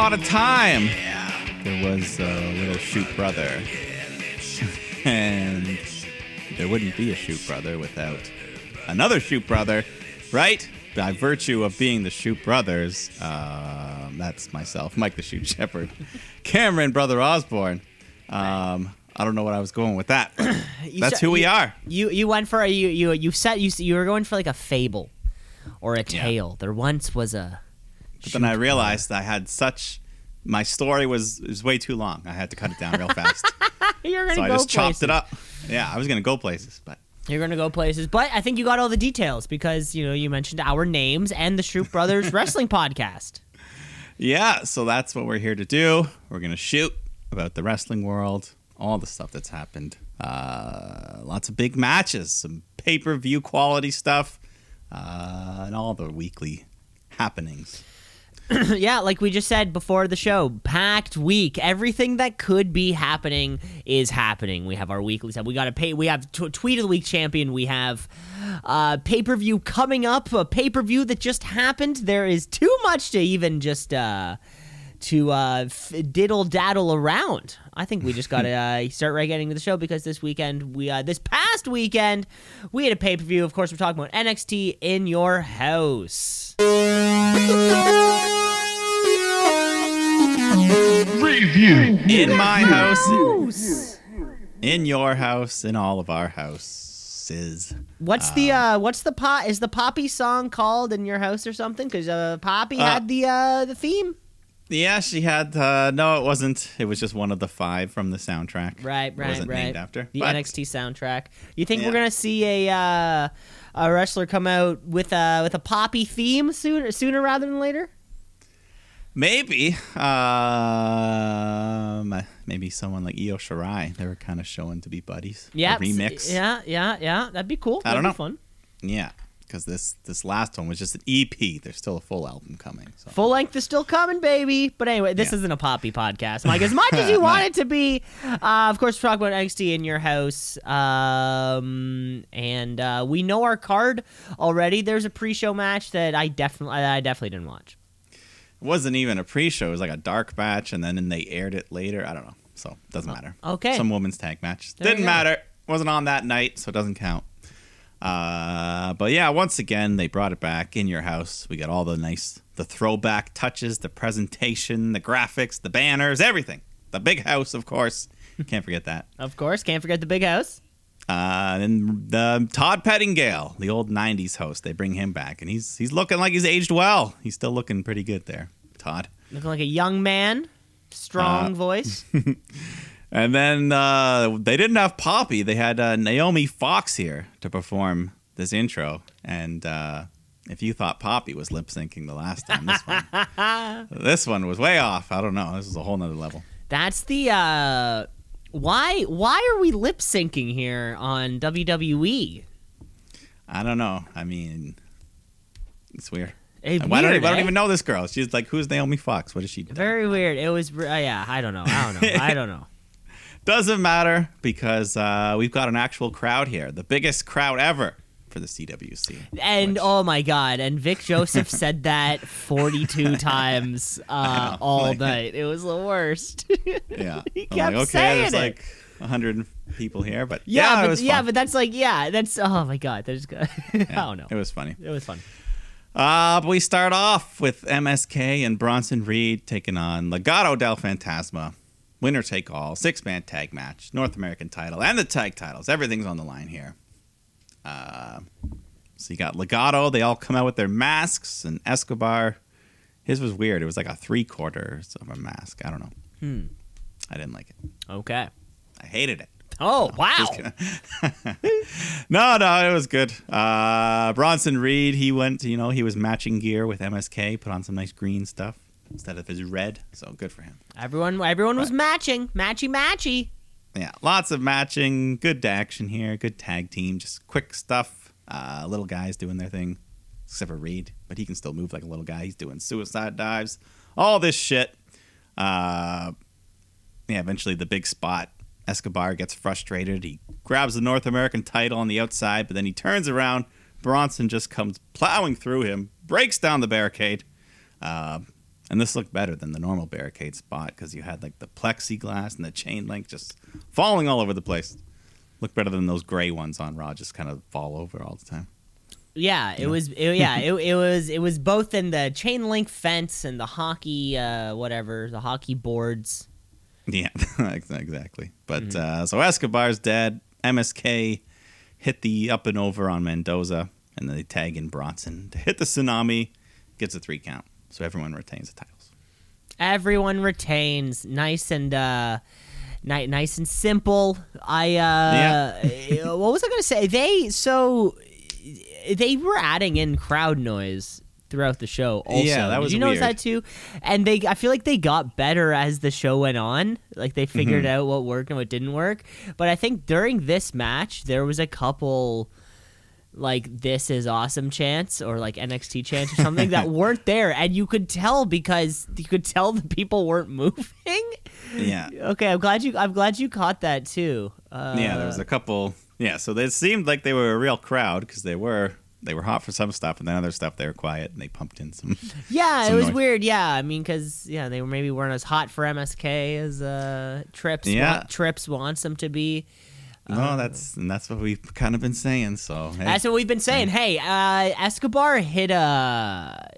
Once upon a time, there was a little shoot brother. and there wouldn't be a shoot brother without another shoot brother, right? By virtue of being the shoot brothers, um, that's myself, Mike the Shoot Shepherd, Cameron, brother Osborne. Um, I don't know what I was going with that. that's who we you- are. You you went for a you you you set you you were going for like a fable or a Yeah. tale. There once was a. But then I realized I had such. My story was was way too long. I had to cut it down real fast. You're gonna so I go just chopped it up. Yeah, I was gonna go places, but You're gonna go places, but I think you got all the details because you know you mentioned our names and the Shoot Brothers Wrestling Podcast. yeah. So that's what we're here to do. We're gonna shoot about the wrestling world, all the stuff that's happened. Uh, lots of big matches, some pay per view quality stuff, uh, and all the weekly happenings. yeah, like we just said before the show, packed week. Everything that could be happening is happening. We have our weekly stuff. We got a pay. We have t- tweet of the week champion. We have uh, pay per view coming up. A pay per view that just happened. There is too much to even just uh, to uh, f- diddle daddle around. I think we just got to uh, start right getting to the show because this weekend we uh, this past weekend we had a pay per view. Of course, we're talking about NXT in your house. Review. In my house, in your house, in all of our houses. What's the uh what's the pot is the Poppy song called in your house or something? Because uh Poppy Uh, had the uh the theme. Yeah, she had. Uh, no, it wasn't. It was just one of the five from the soundtrack. Right, It right, wasn't right. named after. the but- NXT soundtrack. You think Yeah. we're gonna see a uh a wrestler come out with a with a Poppy theme sooner sooner rather than later? Maybe. Um, maybe someone like Io Shirai. They were kind of showing to be buddies. Yeah, remix. Yeah, yeah, yeah. That'd be cool. I That'd don't be know. fun. Yeah, because this this last one was just an EP. There's still a full album coming. So. Full length is still coming, baby. But anyway, this Yeah. isn't a Poppy podcast, Mike. As much as you want it to be, uh, of course, we're talking about NXT in your house. Um, and uh, we know our card already. There's a pre-show match that I definitely, I definitely didn't watch. It wasn't even a pre-show. It was like a dark match, and then they aired it later. I don't know. So it doesn't matter. okay. Some women's tag match. There Didn't matter. Wasn't on that night, so it doesn't count. Uh, but yeah, once again, they brought it back in your house. We got all the nice, the throwback touches, the presentation, the graphics, the banners, everything. The big house, of course. Can't forget that. Of course, can't forget the big house. Uh, and the Todd Pettengill, the old '90s host, they bring him back, and he's he's looking like he's aged well. He's still looking pretty good there, Todd. Looking like a young man, strong Uh, voice. And then uh, they didn't have Poppy; they had uh, Naomi Fox here to perform this intro. And uh, if you thought Poppy was lip syncing the last time, this one, this one was way off. I don't know. This is a whole nother level. That's the uh, why. Why are we lip syncing here on? WWE? I don't know. I mean, it's weird. Eh, Why don't, I don't eh? even know this girl. She's like, who's Naomi Fox? What does she do? Very weird. It was. Uh, yeah, I don't know. I don't know. I don't know. Doesn't matter because uh, we've got an actual crowd here, the biggest crowd ever for the CWC. And Which- oh my god! And Vic Joseph said that forty-two times uh, all like- night. It was the worst. yeah, he I'm kept like, okay, saying there's it. like hundred people here, but yeah, yeah, it but was yeah, fun. but that's like yeah, that's oh my god, that's good. I Yeah, don't know. It was funny. It was fun. Uh, but we start off with MSK and Bronson Reed taking on Legado del Fantasma. Winner take all, six man tag match, North American title, and the tag titles. Everything's on the line here. Uh, so you got Legado. They all come out with their masks, and Escobar. His was weird. It was like a three quarters of a mask. I don't know. Hmm. I didn't like it. Okay. I hated it. Oh wow. No, no, it was good. Uh, Bronson Reed, he went, you know, he was matching gear with MSK, put on some nice green stuff instead of his red. So good for him. Everyone, everyone was matching, matchy, matchy. Yeah, lots of matching, good action here, good tag team, just quick stuff. Uh, little guys doing their thing, except for Reed, but he can still move like a little guy. He's doing suicide dives, all this shit. Uh, yeah, eventually the big spot. Escobar gets frustrated. He grabs the North American title on the outside, but then he turns around. Bronson just comes plowing through him, breaks down the barricade. Uh, And this looked better than the normal barricade spot because you had like the plexiglass and the chain link just falling all over the place. Looked better than those gray ones on Raw, just kind of fall over all the time. Yeah, it was. It, yeah, it, it was. It was both in the chain link fence and the hockey, uh, whatever, the hockey boards. Yeah, exactly. But uh, so Escobar's dead. MSK hit the up and over on Mendoza, and then they tag in Bronson to hit the tsunami. Gets a three count, so everyone retains the titles. Everyone retains. Nice and uh, ni- nice and simple. I uh, what was I gonna say? They so they were adding in crowd noise throughout the show. Also, Yeah, that was Did you notice weird. that too? And they, I feel like they got better as the show went on. Like they figured Mm-hmm. out what worked and what didn't work. But I think during this match, there was a couple like this is awesome chants or like NXT chants or something that weren't there, and you could tell because you could tell the people weren't moving. Yeah, Okay, I'm glad you. I'm glad you caught that too. Uh, yeah. There was a couple. Yeah, so they seemed like they were a real crowd because they were they were hot for some stuff, and then other stuff they were quiet and they pumped in some. Yeah, it was noise. weird. Yeah, I mean, because yeah, they were maybe weren't as hot for MSK as uh, Trips. Yeah. Trips wants them to be. No, that's and that's what we've kind of been saying. So hey, That's what we've been saying. Hey, uh, Escobar hit a.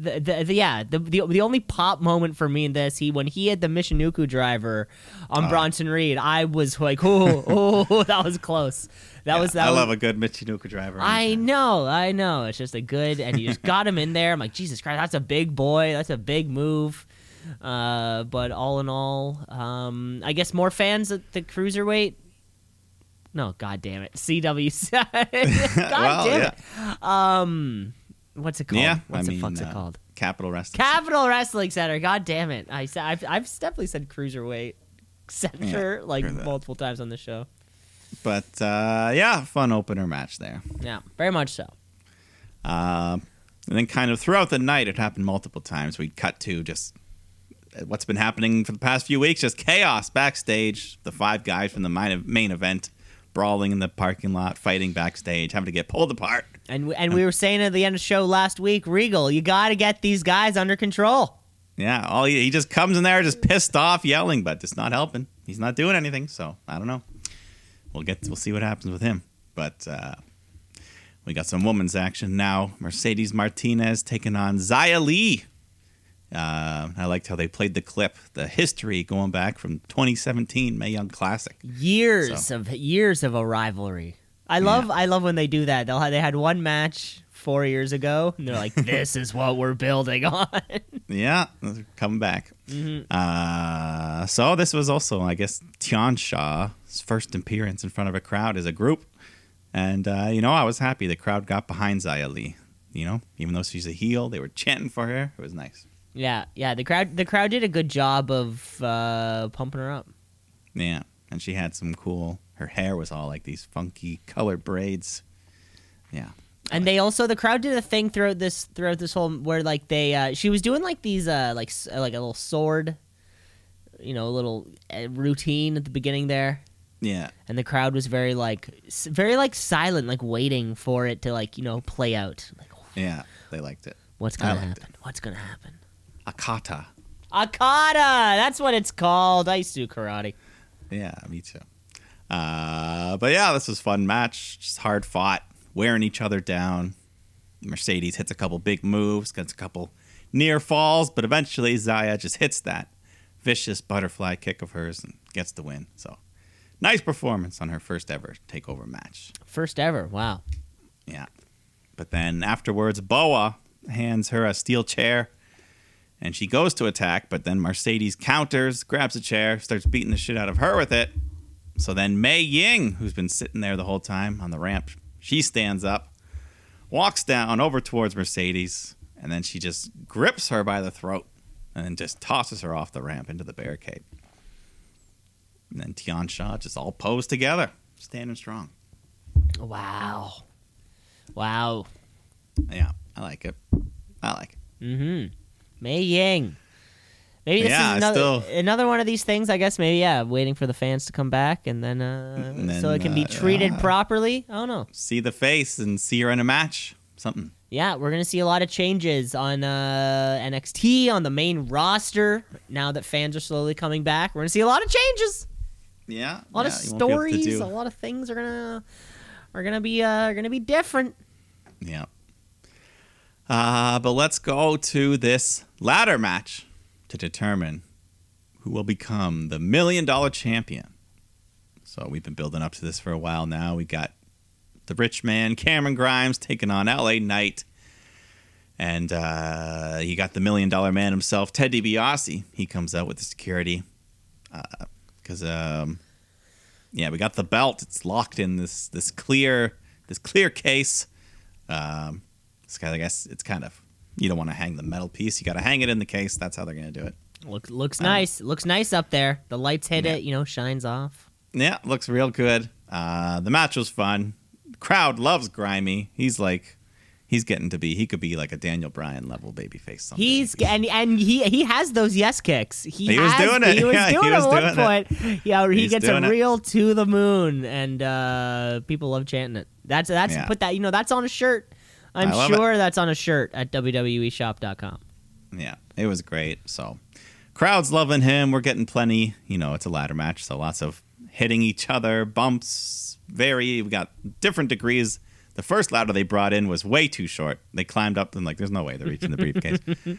The, the, the yeah the, the the only pop moment for me in this he when he had the Michinoku driver on Bronson Reed I was like oh oh that was close that yeah, was that I was, love a good Michinoku driver. I anytime. know, I know. It's just a good, and you just got him in there. I'm like, Jesus Christ, that's a big boy. That's a big move. Uh, but all in all, um, I guess more fans at the cruiserweight. No, god damn it, CW. god Well, damn yeah. it. Um, what's it called? Yeah, what's I the mean, fuck's uh, it called? Capital Wrestling. Capital Wrestling Center. God damn it. I said I've, I've definitely said cruiserweight center like multiple times on the show. But uh, yeah, fun opener match there. Yeah, very much so. Uh, and then, kind of throughout the night, it happened multiple times. We'd cut to just what's been happening for the past few weeks just chaos backstage. The five guys from the main event brawling in the parking lot, fighting backstage, having to get pulled apart. And we, and we were saying at the end of the show last week, Regal, you got to get these guys under control. Yeah, all he, he just comes in there just pissed off, yelling, but it's not helping. He's not doing anything. So I don't know. We'll get we'll see what happens with him. But uh, we got some women's action now. Mercedes Martinez taking on Xia Li. Uh, I liked how they played the clip, the history going back from 2017 Mae Young Classic. Years So- of years of a rivalry. I love I love when they do that. They'll have, they had one match four years ago, and they're like, "This is what we're building on." Yeah, coming back. Uh, so this was also, I guess, Tian Sha's first appearance in front of a crowd as a group, and uh, you know, I was happy the crowd got behind Xia Li. You know, even though she's a heel, they were chanting for her. It was nice. Yeah, yeah. The crowd the crowd did a good job of uh, pumping her up. Yeah, and she had some cool. Her hair was all like these funky colored braids. Yeah, And they also the crowd did a thing throughout this throughout this whole where like they uh, she was doing like these uh like like a little sword, you know, a little uh, routine at the beginning there. yeah, and the crowd was very like very like silent like waiting for it to like you know play out like yeah. They liked it. what's gonna happen what's gonna happen Akata. akata that's what it's called i used to do karate Yeah, me too. Uh, but yeah, this was fun match. Just hard fought, wearing each other down. Mercedes hits a couple big moves, gets a couple near falls, but eventually Xia just hits that vicious butterfly kick of hers and gets the win. So nice performance on her first ever takeover match. first ever wow Yeah. But then afterwards, Boa hands her a steel chair and she goes to attack, but then Mercedes counters, grabs a chair, starts beating the shit out of her with it. So then Mei Ying, who's been sitting there the whole time on the ramp, she stands up, walks down over towards Mercedes, and then she just grips her by the throat and then just tosses her off the ramp into the barricade. And then Tian Sha just all posed together, standing strong. wow wow Yeah, I like it. I like it. mm-hmm mei ying maybe this Yeah, is another, still- another one of these things i guess maybe yeah waiting for the fans to come back and then uh And so it can be uh, treated yeah. properly i don't know see the face and see her in a match. something. Yeah, we're gonna see a lot of changes on uh, NXT on the main roster now that fans are slowly coming back. We're gonna see a lot of changes, Yeah, a lot yeah, of you won't be able to stories, a lot of things are gonna are gonna be uh, are gonna be different. Yeah. Uh, but let's go to this ladder match to determine who will become the million dollar champion. So we've been building up to this for a while now. We got the rich man Cameron Grimes taking on LA Knight. And uh, you got the million dollar man himself, Ted DiBiase. He comes out with the security. Because, um, yeah, we got the belt. It's locked in this this clear this clear case. Um, it's kind of, I guess it's kind of you don't want to hang the metal piece. You got to hang it in the case. That's how they're gonna do it. Look, looks nice. looks nice up there. The lights hit Yeah. it. You know, shines off. Yeah, looks real good. Uh, the match was fun. Crowd loves Grimy. He's like, he's getting to be. He could be like a Daniel Bryan level babyface. Someday. He's and and he he has those yes kicks. He, He was has- doing it. He was Yeah, he doing was it at one it. point. Yeah, he He's gets a doing it. real to the moon, and uh, people love chanting it. That's that's Yeah. put that you know that's on a shirt. I'm love it. sure that's on a shirt at WWEshop.com. Yeah, it was great. So, crowd's loving him. We're getting plenty. You know, it's a ladder match, so lots of hitting each other, bumps. Very. We got different degrees. The first ladder they brought in was way too short. They climbed up and like, there's no way they're reaching the briefcase.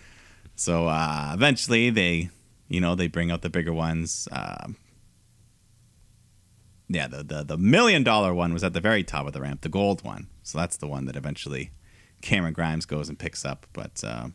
so uh, eventually, they, you know, they bring out the bigger ones. Um yeah, the, the the million dollar one was at the very top of the ramp, the gold one. So that's the one that eventually Cameron Grimes goes and picks up. But um,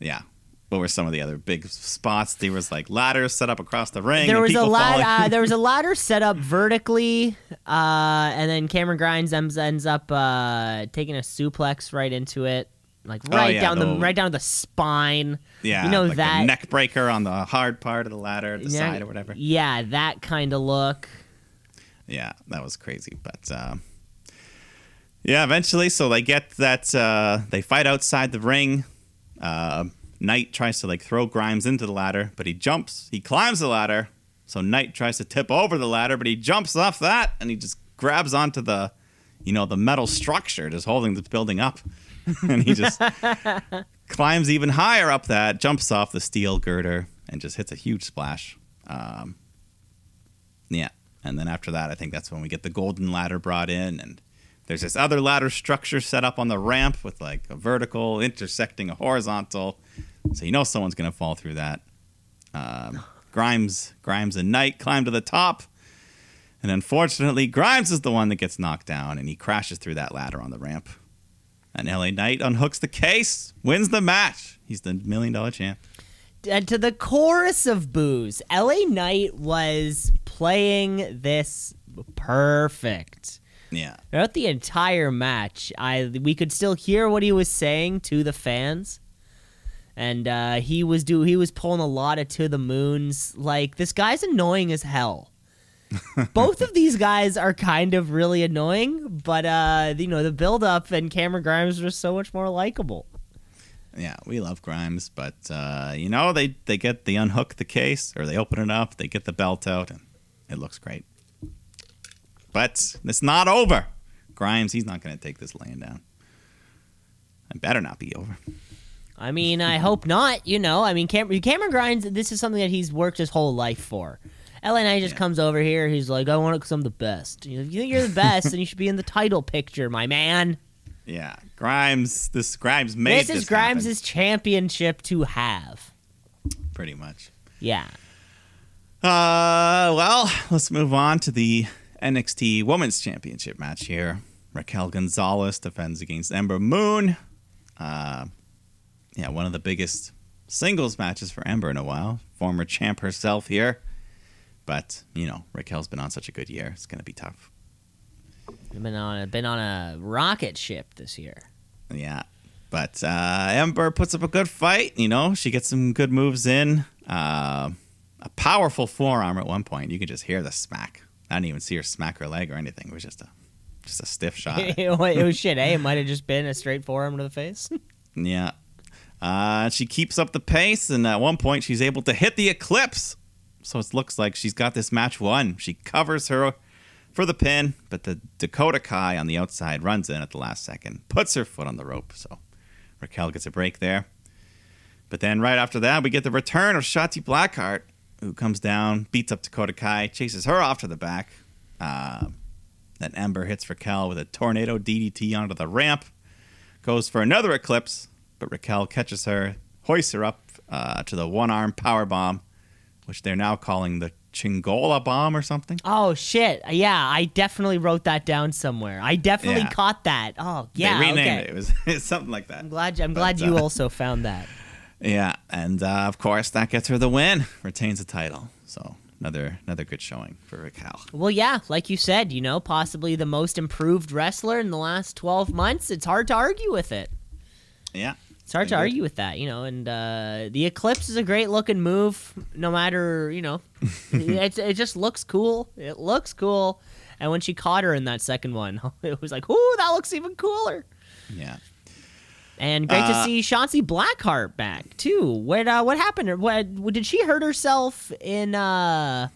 yeah, what were some of the other big spots? There was like ladders set up across the ring. There was a ladder. Uh, there was a ladder set up vertically, uh, and then Cameron Grimes ends, ends up uh, taking a suplex right into it, like Oh, right yeah, down the the- right down the spine. yeah, you know like that the neck breaker on the hard part of the ladder, the side or whatever. Yeah, that kind of look. Yeah, that was crazy. But um, yeah, eventually, so they get that uh, they fight outside the ring. Uh, Knight tries to like throw Grimes into the ladder, but he jumps. He climbs the ladder. So Knight tries to tip over the ladder, but he jumps off that and he just grabs onto the, you know, the metal structure just holding the building up, and he just climbs even higher up that, jumps off the steel girder, and just hits a huge splash. Um, yeah. And then after that, I think that's when we get the golden ladder brought in. And there's this other ladder structure set up on the ramp with like a vertical intersecting a horizontal. So you know someone's going to fall through that. Um, Grimes, Grimes and Knight climb to the top. And unfortunately, Grimes is the one that gets knocked down and he crashes through that ladder on the ramp. And LA Knight unhooks the case, wins the match. He's the million dollar champ. And to the chorus of boos, LA Knight was playing this perfect. Yeah. Throughout the entire match, I we could still hear what he was saying to the fans, and uh, he was do he was pulling a lot of to the moons. Like this guy's annoying as hell. Both of these guys are kind of really annoying, but uh, you know the build up and Cameron Grimes are so much more likable. Yeah, we love Grimes, but uh, you know they they get they unhook the case or they open it up, they get the belt out, and it looks great. But it's not over. Grimes, he's not going to take this laying down. It better not be over. I mean, I hope not. You know, I mean, Cam- Cameron Grimes. This is something that he's worked his whole life for. LA Knight just Yeah. comes over here. He's like, I want it because I'm the best. You know, if you think you're the best, then you should be in the title picture, my man. Yeah, Grimes. This Grimes made this this, is Grimes' championship to have. pretty much. Yeah. Uh, well, let's move on to the NXT Women's Championship match here. Raquel Gonzalez defends against Ember Moon. Uh, yeah, one of the biggest singles matches for Ember in a while. Former champ herself here. But, you know, Raquel's been on such a good year. It's going to be tough. Been on a been on a rocket ship this year. Yeah. But uh, Ember puts up a good fight. You know, she gets some good moves in. Uh, a powerful forearm at one point. You can just hear the smack. I didn't even see her smack her leg or anything. It was just a just a stiff shot. it was shit. Eh? It might have just been a straight forearm to the face. yeah. Uh, she keeps up the pace, and at one point she's able to hit the eclipse. So it looks like she's got this match won. She covers her for the pin, but the Dakota Kai on the outside runs in at the last second, puts her foot on the rope, so Raquel gets a break there. But then right after that, we get the return of Shotzi Blackheart, who comes down, beats up Dakota Kai, chases her off to the back. Uh, then Ember hits Raquel with a tornado DDT onto the ramp, goes for another eclipse, but Raquel catches her, hoists her up uh, to the one arm power bomb, which they're now calling the Chingona bomb or something. Oh shit! Yeah, I definitely wrote that down somewhere. I definitely Yeah. caught that. Oh yeah, they renamed okay. it. It was something like that. I'm glad. I'm glad But, you uh, also found that. Yeah, and uh, of course that gets her the win, retains the title. So another another good showing for Raquel. Well, yeah, like you said, you know, possibly the most improved wrestler in the last 12 months. It's hard to argue with it. Yeah, It's hard to argue with that, you know. And uh, the Eclipse is a great looking move, no matter, you know, it, it just looks cool. It looks cool. And when she caught her in that second one, it was like, ooh, that looks even cooler. yeah. And great to Uh, see Shotzi Blackheart back too. What uh, what happened? What did she hurt herself in? Uh,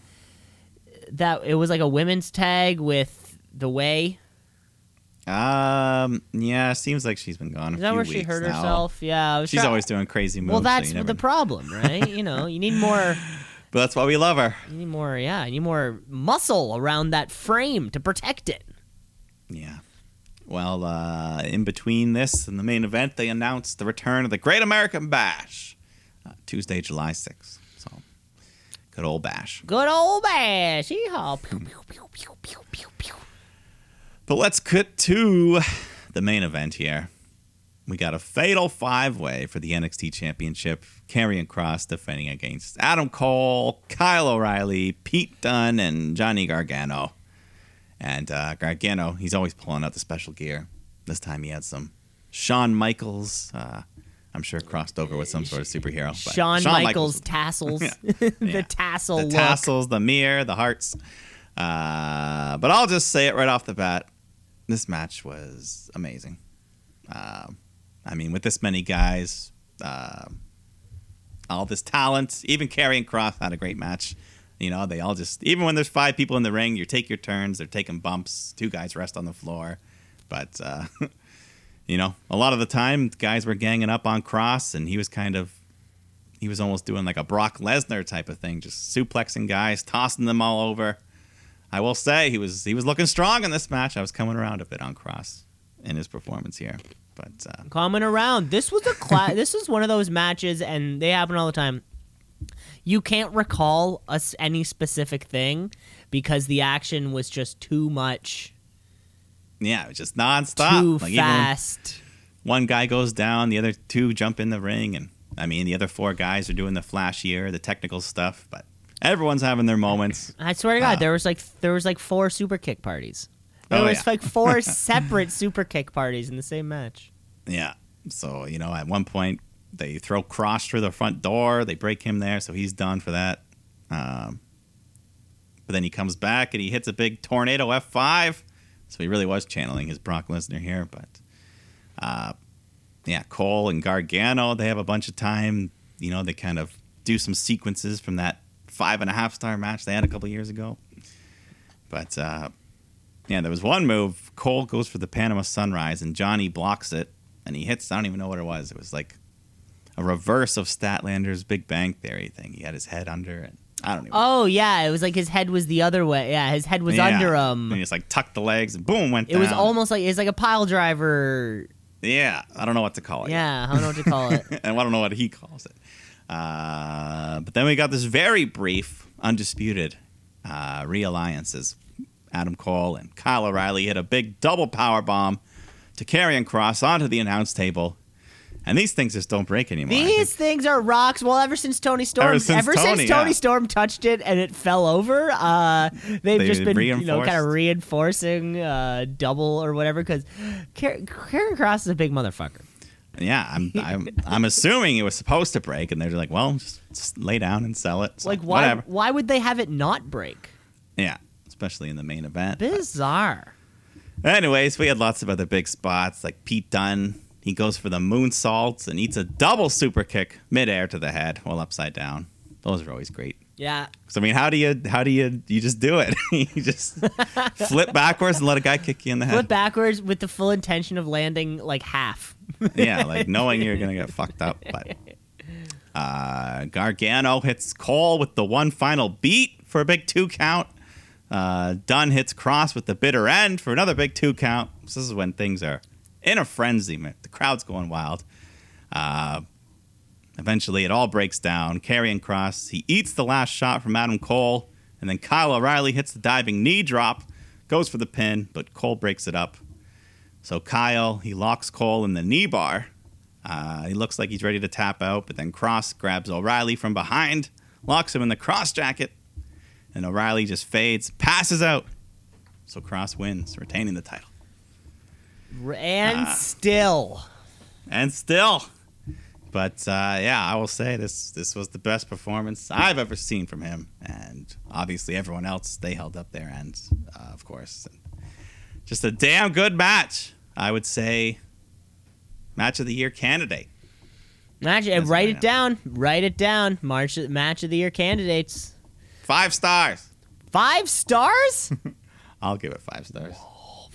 that it was like a women's tag with the way. Um, yeah, seems like she's been gone. A Is that where she hurt now. herself? Yeah, was She's try- always doing crazy moves. Well, that's you never the problem, right? you know, you need more. But that's why we love her. You need more. Yeah, you need more muscle around that frame to protect it. Yeah. Well, uh, in between this and the main event, they announced the return of the Great American Bash, uh, Tuesday, July 6th. So, good old bash. Good old bash. Yeehaw. Pew, pew, pew, pew, pew, pew, pew. But let's cut to the main event here. We got a fatal five way for the NXT Championship. Karrion Kross defending against Adam Cole, Kyle O'Reilly, Pete Dunne, and Johnny Gargano. And uh, Gargano, he's always pulling out the special gear. This time he had some Shawn Michaels. Uh, I'm sure crossed over with some sort of superhero. but Shawn, Michaels, was- tassels, Yeah. the Yeah. tassel the look. tassels, the mirror, the hearts. Uh, but I'll just say it right off the bat: this match was amazing. Um, I mean, with this many guys, uh, all this talent, even Karrion Kross had a great match. You know, they all just even when there's five people in the ring, you take your turns. They're taking bumps. Two guys rest on the floor, but uh, you know, a lot of the time, guys were ganging up on Kross, and he was kind of he was almost doing like a Brock Lesnar type of thing, just suplexing guys, tossing them all over. I will say he was he was looking strong in this match. I was coming around a bit on Kross in his performance here, but uh, coming around. This was a cla- this was one of those matches, and they happen all the time. You can't recall us any specific thing because the action was just too much, yeah, it was just nonstop. too like fast. one guy goes down, the other two jump in the ring, and I mean the other four guys are doing the flashier, the technical stuff, but everyone's having their moments. I swear to God, Uh, there was like there was like four super kick parties. There Oh, was yeah. like four separate super kick parties in the same match. Yeah. So, you know, at one point they throw Kross through the front door, they break him there, so he's done for that. Um, but then he comes back and he hits a big tornado F5. So he really was channeling his Brock Lesnar here. But uh, yeah, Cole and Gargano, they have a bunch of time. You know, they kind of do some sequences from that five and a half star match they had a couple years ago. But uh, yeah, there was one move. Cole goes for the Panama Sunrise, and Johnny blocks it, and he hits. I don't even know what it was. It was like a reverse of Statlander's Big Bang Theory thing. He had his head under, it. I don't even. Oh yeah, it was like his head was the other way. Yeah, his head was Yeah. under him. And he just like tucked the legs, and boom, went It was almost like it's like a pile driver. Yeah, I don't know what to call it. Yeah, I don't know what to call it. and I don't know what he calls it. Uh, but then we got this very brief, undisputed uh, realliances. Adam Cole and Kyle O'Reilly hit a big double power bomb to Karrion Kross onto the announce table. And these things just don't break anymore. These things are rocks. Well, ever since Toni Storm, Ever since Toni, Toni yeah. Storm touched it and it fell over, uh, they've They just been you know kind of reinforcing uh, double or whatever. Because Karrion Kross is a big motherfucker. yeah, I'm, I'm, I'm assuming it was supposed to break, and they're like, well, just, just lay down and sell it. So, Like why? Whatever. Why would they have it not break? Yeah, especially in the main event. Bizarre. Anyways, we had lots of other big spots like Pete Dunne. He goes for the moonsaults and eats a double super kick midair to the head while upside down. Those are always great. Yeah. So I mean, how do you how do you you just do it? you just flip backwards and let a guy kick you in the head. Flip backwards with the full intention of landing like half. yeah, like knowing you're gonna get fucked up. But uh, Gargano hits Cole with the one final beat for a big two count. Uh, Dunne hits Kross with the bitter end for another big two count. So this is when things are in a frenzy. Man. The crowd's going wild. Uh, eventually, it all breaks down. Karrion Kross he eats the last shot from Adam Cole, and then Kyle O'Reilly hits the diving knee drop, goes for the pin, but Cole breaks it up. So Kyle he locks Cole in the knee bar. Uh, he looks like he's ready to tap out, but then Kross grabs O'Reilly from behind, locks him in the cross jacket, and O'Reilly just fades, passes out. So Kross wins, retaining the title. And Ah. still. And still. But uh, yeah, I will say this this was the best performance I've ever seen from him, and obviously everyone else they held up their end, uh, of course. Just a damn good match, I would say. Match of the year candidate. Match, That's write it down. Write it down. March match of the year candidates. Five stars. Five stars? I'll give it five stars.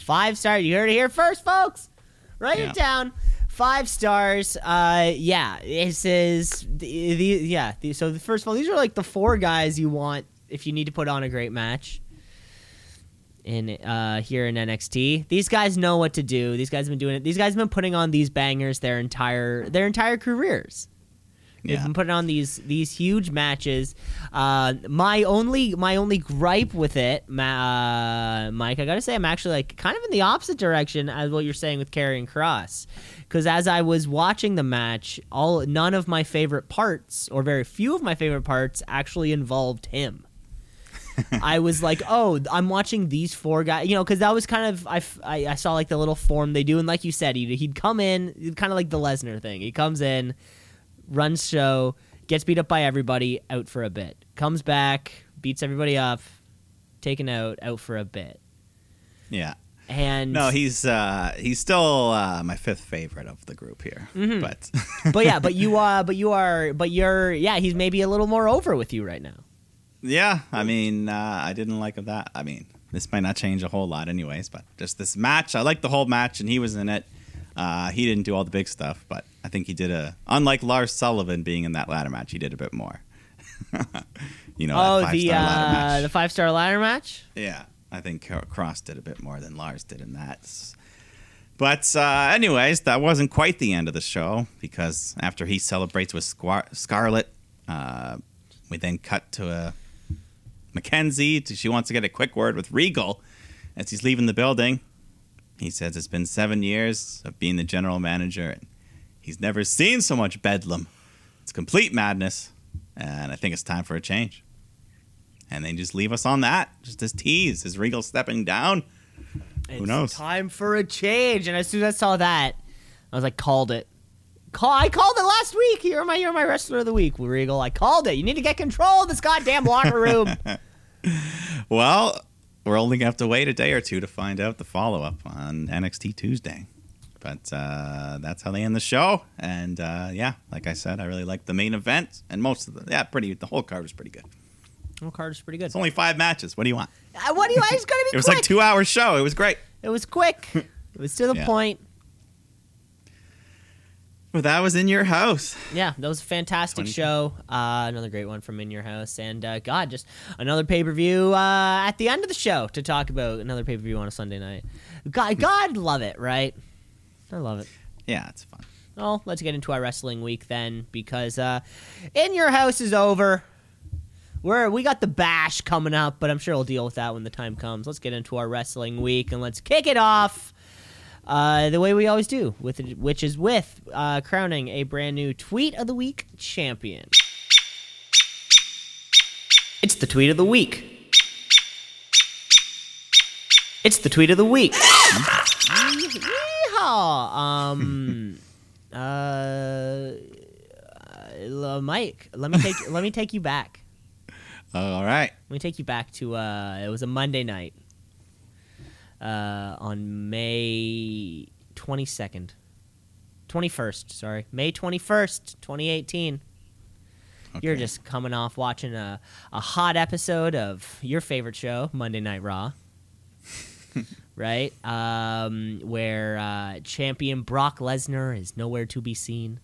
Five stars. You heard it here first, folks. Write Yeah. it down. Five stars. Uh, yeah. This is the, the yeah. The, so the, first of all, these are like the four guys you want if you need to put on a great match. In uh, here in NXT, these guys know what to do. These guys have been doing it. These guys have been putting on these bangers their entire their entire careers. They've Yeah. been putting on these these huge matches. Uh, my only my only gripe with it, uh, Mike, I gotta say, I'm actually like kind of in the opposite direction as what you're saying with Karrion Kross, because as I was watching the match, all none of my favorite parts, or very few of my favorite parts, actually involved him. I was like, oh, I'm watching these four guys, you know, because that was kind of I I saw like the little form they do, and like you said, he'd, he'd come in, kind of like the Lesnar thing. He comes in, runs show, gets beat up by everybody, out for a bit, comes back, beats everybody up, taken out, out for a bit, Yeah. and No, he's uh, he's still uh, my fifth favorite of the group here. Mm-hmm. But but yeah, but you uh, but you are, but you're, yeah, he's maybe a little more over with you right now. yeah, I mean, uh, I didn't like that. I mean, this might not change a whole lot, anyways. But just this match, I liked the whole match, and he was in it. Uh, he didn't do all the big stuff, but I think he did a. Unlike Lars Sullivan being in that ladder match, he did a bit more. you know, oh, the uh, the five star ladder match. Yeah, I think Kross did a bit more than Lars did in that. But uh, anyways, that wasn't quite the end of the show because after he celebrates with Squar- Scarlett, uh, we then cut to a McKenzie. To, she wants to get a quick word with Regal as he's leaving the building. He says it's been seven years of being the general manager, and he's never seen so much bedlam. It's complete madness, and I think it's time for a change. And they just leave us on that, just this tease. Is Regal stepping down? It's knows? Time for a change. And as soon as I saw that, I was like, called it. Call, I called it last week. You're my you're my wrestler of the week, Regal. I called it. You need to get control of this goddamn locker room. Well, we're only gonna have to wait a day or two to find out the follow up on NXT Tuesday. But uh, that's how they end the show. And uh, yeah, like I said, I really liked the main event and most of the yeah, pretty. The whole card was pretty good. The whole card Carter's pretty good. It's only five matches. What do you want? Uh, what do you? It's gonna be. It was quick. like two hour show. It was great. It was quick. It was to the Yeah. point. But that was in your house. Yeah, that was a fantastic 20. show. Uh, another great one from In Your House, and uh, God, just another pay per view uh, at the end of the show to talk about another pay per view on a Sunday night. God, God, love it, right? I love it. Yeah, it's fun. Well, let's get into our wrestling week then, because uh, In Your House is over. We're we got the bash coming up, but I'm sure we'll deal with that when the time comes. Let's get into our wrestling week and let's kick it off uh, the way we always do, with which is with uh, crowning a brand new tweet of the week champion. It's the tweet of the week. It's the tweet of the week. Yeehaw! Um, uh, uh, Mike, let me take let me take you back. All right. Let me take you back to uh, it was a Monday night uh, on May twenty second, twenty first. Sorry, May twenty first, twenty eighteen. You're just coming off watching a, a hot episode of your favorite show, Monday Night Raw. right? Um, where uh, champion Brock Lesnar is nowhere to be seen.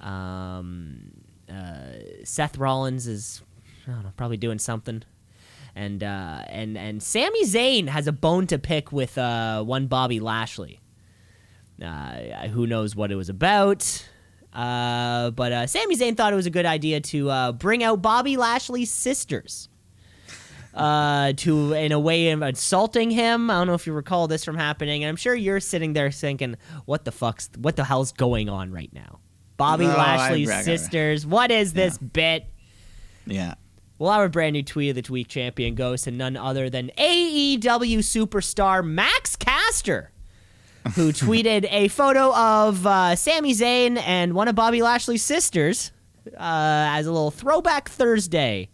Um, uh, Seth Rollins is, I don't know, probably doing something. And uh, and and Sami Zayn has a bone to pick with uh, one Bobby Lashley. Uh, who knows what it was about? Uh, but uh, Sami Zayn thought it was a good idea to uh, bring out Bobby Lashley's sisters. Uh, to in a way of insulting him. I don't know if you recall this from happening, and I'm sure you're sitting there thinking, "What the fuck's what the hell's going on right now?" Bobby No, Lashley's sisters. What is this bit? Yeah. Well, our brand new tweet of the week champion goes to none other than AEW superstar Max Caster, who tweeted a photo of uh, Sami Zayn and one of Bobby Lashley's sisters uh, as a little throwback Thursday.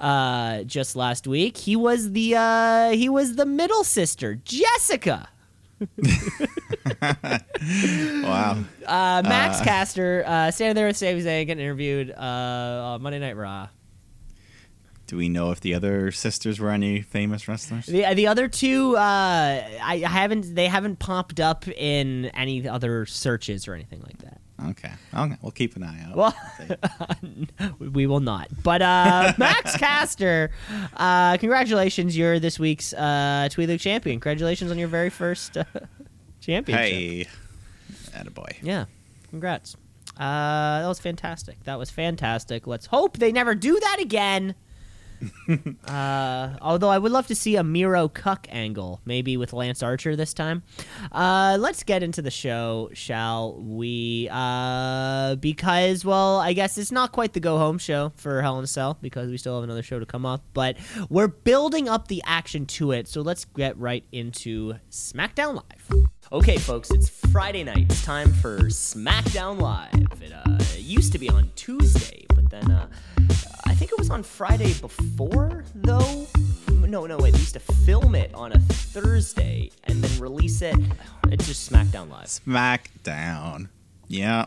Uh, just last week, he was the uh, he was the middle sister, Jessica. Wow. Uh, Max Caster uh, standing there with Sami Zayn getting interviewed uh, on Monday Night Raw. Do we know if the other sisters were any famous wrestlers? The the other two, uh, I, haven't. They haven't popped up in any other searches or anything like that. Okay. Okay. We'll keep an eye out. Well, we will not. But uh, Max Caster, uh, congratulations! You're this week's uh, League champion. Congratulations on your very first uh, championship. hey. Attaboy. Yeah, congrats. Uh, that was fantastic. That was fantastic. Let's hope they never do that again. uh, although I would love to see a Miro Cuck angle, maybe with Lance Archer this time. Uh, let's get into the show, shall we? Uh, because, well, I guess it's not quite the go home show for Hell in a Cell because we still have another show to come up, but we're building up the action to it. So let's get right into SmackDown Live. Okay, folks, it's Friday night. It's time for SmackDown Live. It uh, used to be on Tuesday, but then uh, I think it was on Friday before, though. No, no, wait. We used to film it on a Thursday and then release it. It's just SmackDown Live. SmackDown. Yeah.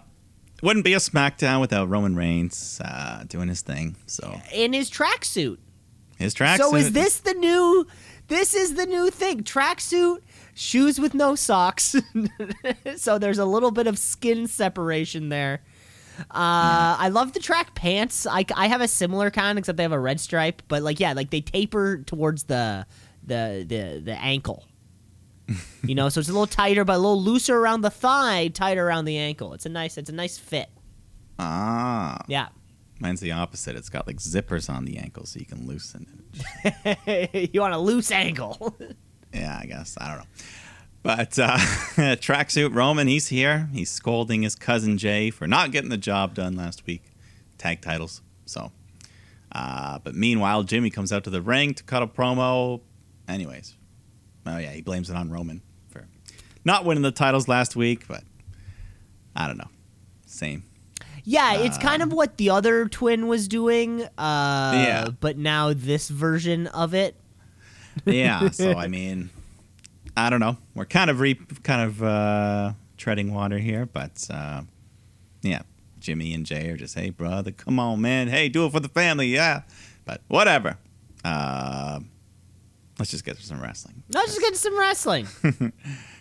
Wouldn't be a SmackDown without Roman Reigns uh, doing his thing. So In his tracksuit. his tracks. So is this the new? This is the new thing. Tracksuit, shoes with no socks. so there's a little bit of skin separation there. Uh, I love the track pants. I, I have a similar kind, except they have a red stripe. But like, yeah, like they taper towards the the the the ankle. you know, so it's a little tighter, but a little looser around the thigh, tighter around the ankle. It's a nice, it's a nice fit. Ah. Yeah. Mine's the opposite. It's got like zippers on the ankle so you can loosen it. you want a loose ankle. Yeah, I guess. I don't know. But uh, tracksuit Roman, he's here. He's scolding his cousin Jey for not getting the job done last week. Tag titles. So, uh, but meanwhile, Jimmy comes out to the ring to cut a promo. Anyways, oh yeah, he blames it on Roman for not winning the titles last week. But I don't know. Same. Yeah, it's kind of what the other twin was doing. Uh, Yeah. But now this version of it. Yeah. So I mean, I don't know. We're kind of re kind of uh, treading water here, but uh, yeah, Jimmy and Jey are just, hey, brother, come on, man. Hey, do it for the family, yeah. But whatever. Uh, let's just get to some wrestling. Let's just get to some wrestling.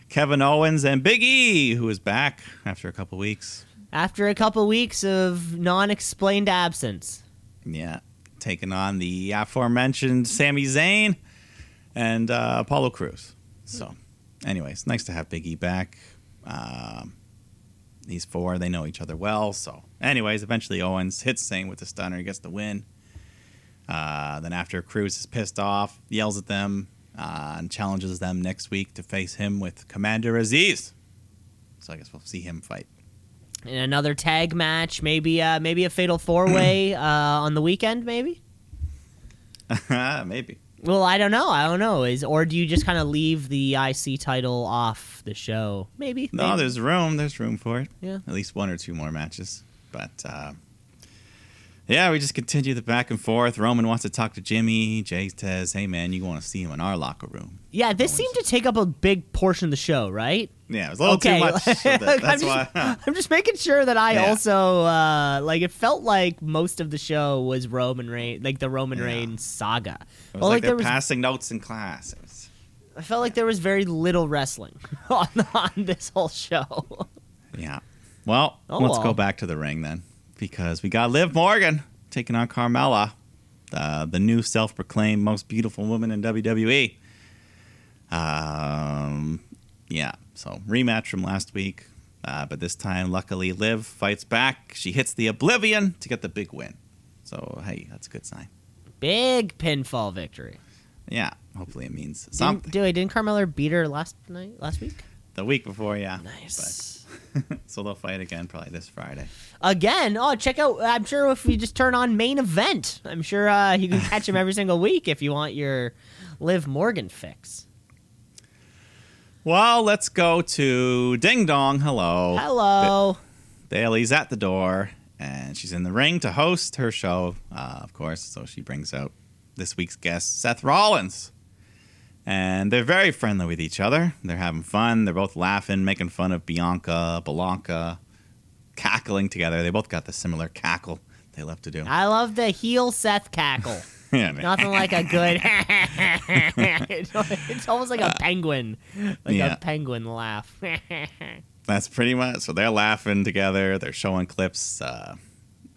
Kevin Owens and Big E, who is back after a couple weeks. After a couple weeks of non-explained absence. Yeah, taking on the aforementioned Sami Zayn and uh, Apollo Crews. So, anyways, nice to have Big E back. Um, these four, they know each other well. So, anyways, eventually Owens hits Zayn with the stunner, he gets the win. Uh, then after Cruz is pissed off, yells at them, uh, and challenges them next week to face him with Commander Aziz. So I guess we'll see him fight. In another tag match, maybe uh, maybe a fatal four-way uh, on the weekend, maybe. Maybe. Well, I don't know. I don't know. Is or do you just kind of leave the IC title off the show? Maybe. No, maybe. there's room. There's room for it. Yeah. At least one or two more matches. But uh, yeah, we just continue the back and forth. Roman wants to talk to Jimmy. Jey says, "Hey man, you want to see him in our locker room?" Yeah, this seemed to take up a big portion of the show, right? Yeah, it was a little Okay, too much. of that. I'm just- why. I'm just making sure that I Yeah. also uh like it felt like most of the show was Roman Reigns, like the Roman Yeah. Reigns saga. It was well, like, like they're there was, passing notes in class. Was, I felt like there was very little wrestling on on this whole show. yeah. Well, Oh, let's well. go back to the ring then, because we got Liv Morgan taking on Carmella, uh, the new self-proclaimed most beautiful woman in WWE. Um, yeah. So rematch from last week, uh, but this time, luckily, Liv fights back. She hits the Oblivion to get the big win. So hey, that's a good sign. Big pinfall victory. Yeah. Hopefully, it means Didn't, something. do didn't Carmella beat her last night, last week? The week before, yeah. Nice. But, so they'll fight again probably this Friday. Again, oh, check out. I'm sure if we just turn on main event, I'm sure uh, you can catch him every single week if you want your Liv Morgan fix. Well, let's go to Ding Dong. Hello. Hello. Bayley's at the door, and she's in the ring to host her show, uh, of course. So she brings out this week's guest, Seth Rollins. And they're very friendly with each other. They're having fun. They're both laughing, making fun of Bianca, Belanca, cackling together. They both got the similar cackle they love to do. I love the heel Seth cackle. Man. Nothing like a good. it's, it's almost like a penguin, like Yeah. a penguin laugh. That's pretty much. So they're laughing together. They're showing clips. Uh,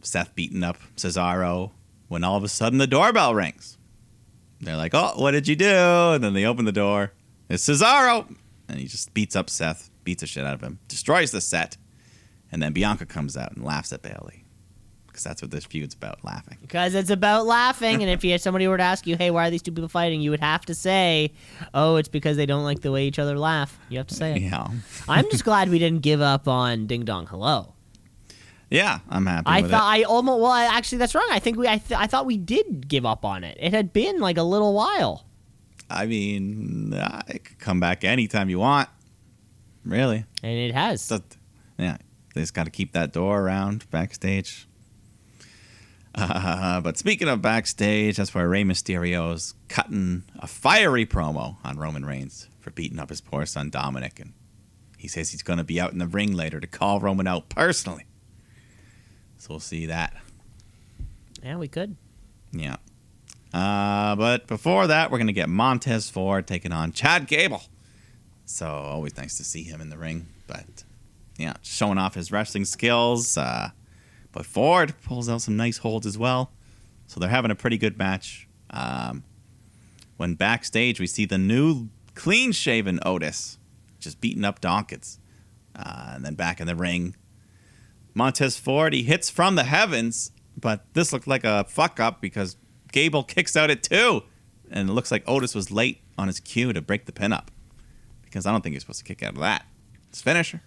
Seth beating up Cesaro when all of a sudden the doorbell rings. They're like, "Oh, what did you do?" And then they open the door. It's Cesaro, and he just beats up Seth, beats the shit out of him, destroys the set, and then Bianca comes out and laughs at Bayley because that's what this feud's about, laughing. Because it's about laughing, and if you somebody were to ask you, "Hey, why are these two people fighting?" you would have to say, "Oh, it's because they don't like the way each other laugh." You have to say it. Yeah, I'm just glad we didn't give up on Ding Dong Hello. yeah, I'm happy I thought I almost well, I, actually that's wrong. I think we I, th- I thought we did give up on it. It had been like a little while. I mean, I could come back anytime you want. Really. And it has. That- yeah, they just got to keep that door around backstage. Uh, but speaking of backstage, that's where Rey Mysterio's cutting a fiery promo on Roman Reigns for beating up his poor son Dominic, and he says he's going to be out in the ring later to call Roman out personally. So we'll see that. Yeah, we could. Yeah. Uh, but before that, we're going to get Montez Ford taking on Chad Gable. So always nice to see him in the ring. But yeah, showing off his wrestling skills. Uh, but Ford pulls out some nice holds as well. So they're having a pretty good match. Um, when backstage, we see the new clean shaven Otis just beating up Dawkins. Uh, and then back in the ring, Montez Ford, he hits from the heavens, but this looked like a fuck up because Gable kicks out at two. And it looks like Otis was late on his cue to break the pin up. Because I don't think you're supposed to kick out of that. It's finisher.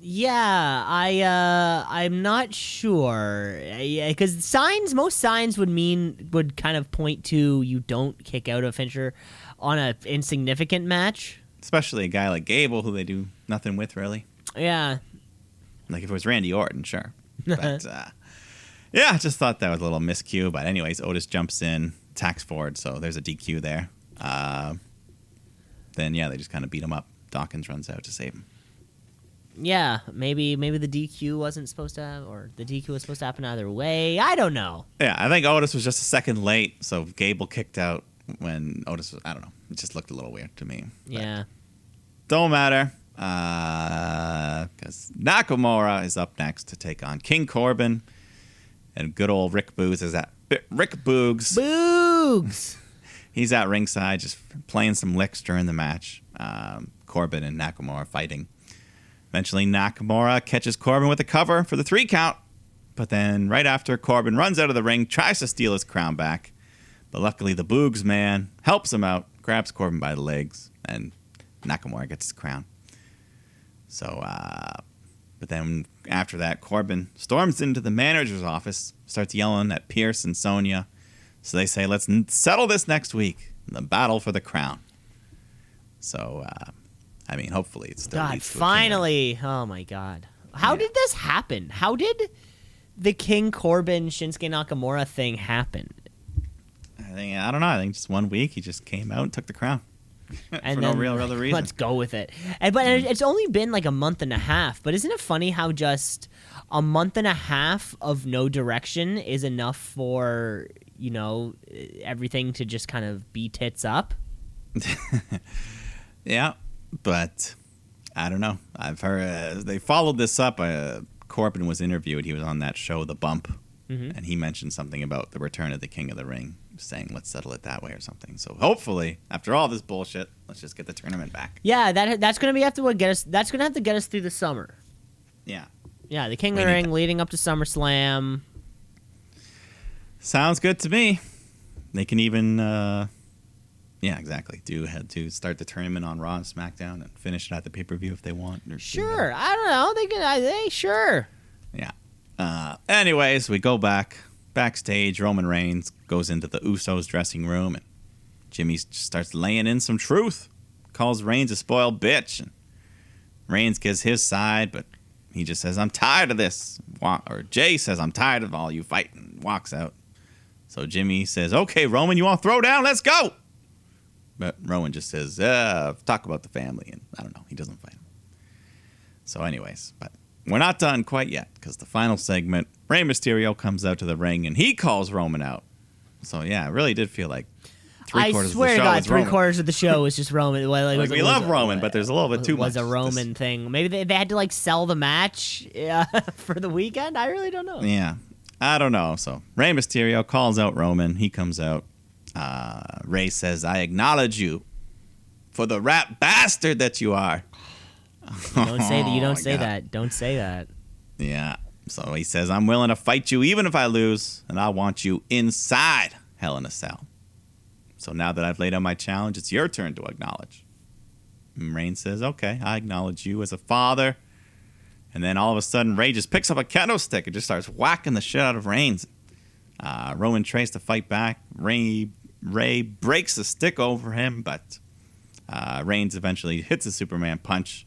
Yeah, I uh I'm not sure. Yeah, cuz signs most signs would mean would kind of point to you don't kick out a finisher on a insignificant match. Especially a guy like Gable who they do nothing with really. Yeah. Like if it was Randy Orton, sure. But uh, yeah, I just thought that was a little miscue. But anyways, Otis jumps in, attacks Ford, so there's a DQ there. Uh, then yeah, they just kind of beat him up. Dawkins runs out to save him. Yeah, maybe maybe the DQ wasn't supposed to have, or the DQ was supposed to happen either way. I don't know. Yeah, I think Otis was just a second late, so Gable kicked out when Otis was. I don't know. It just looked a little weird to me. Yeah. don't matter. Because Nakamura is up next to take on King Corbin, and good old Rick Boogs is at Rick Boogs. Boogs. He's at ringside, just playing some licks during the match. Um, Corbin and Nakamura fighting. Eventually, Nakamura catches Corbin with a cover for the three count. But then, right after, Corbin runs out of the ring, tries to steal his crown back. But luckily, the Boogs man helps him out, grabs Corbin by the legs, and Nakamura gets his crown. So, uh, but then after that, Corbin storms into the manager's office, starts yelling at Pearce and Sonya. So they say, let's settle this next week, the battle for the crown. So, uh, I mean, hopefully it's still God, leads to a kingdom. finally. Oh my god. How Yeah. did this happen? How did the King Corbin Shinsuke Nakamura thing happen? I think I don't know. I think just one week he just came out and took the crown. And For no real other reason. Let's go with it. And, but mm-hmm. it's only been like a month and a half. But isn't it funny how just a month and a half of no direction is enough for you know everything to just kind of be tits up? Yeah, but I don't know. I've heard uh, they followed this up. Uh, Corbin was interviewed. He was on that show, The Bump, Mhm. and he mentioned something about the return of the King of the Ring, saying let's settle it that way or something. So hopefully, after all this bullshit, let's just get the tournament back. Yeah, that that's gonna be have to what get us. That's gonna have to get us through the summer. Yeah, Yeah, the King We of the Ring that. leading up to SummerSlam. sounds good to me. They can even, uh, yeah, exactly. Do had to start the tournament on Raw and SmackDown and finish it at the pay per view if they want. Sure, I don't know. They can. I, they sure. Yeah. Uh, anyways, we go back backstage. Roman Reigns goes into the Usos dressing room, and Jimmy starts laying in some truth. Calls Reigns a spoiled bitch, and Reigns gives his side, but he just says, "I'm tired of this." Or Jey says, "I'm tired of all you fighting." Walks out. So Jimmy says, "Okay, Roman, you want to throw down? Let's go." But Roman just says, uh, "Talk about the family," and I don't know. He doesn't fight him. So, anyways, but we're not done quite yet because the final segment, Rey Mysterio comes out to the ring and he calls Roman out. So yeah, it really did feel like three I quarters swear of the show God, three Roman. quarters of the show was just Roman. Like, was- we love a- Roman, but there's a little bit too was much. Was a Roman thing. Maybe they, they had to like sell the match uh, for the weekend. I really don't know. Yeah, I don't know. So Rey Mysterio calls out Roman. He comes out. Uh, Rey says, "I acknowledge you for the rat bastard that you are." Don't say that. You Oh, don't say God. that. Don't say that. Yeah. So he says, I'm willing to fight you even if I lose, and I want you inside Hell in a Cell. So now that I've laid out my challenge, it's your turn to acknowledge. And Reigns says, Okay, I acknowledge you as a father. And then all of a sudden, Rey just picks up a kendo stick and just starts whacking the shit out of Reigns. Uh, Roman tries to fight back. Rey, Rey breaks the stick over him, but uh, Reigns eventually hits a Superman punch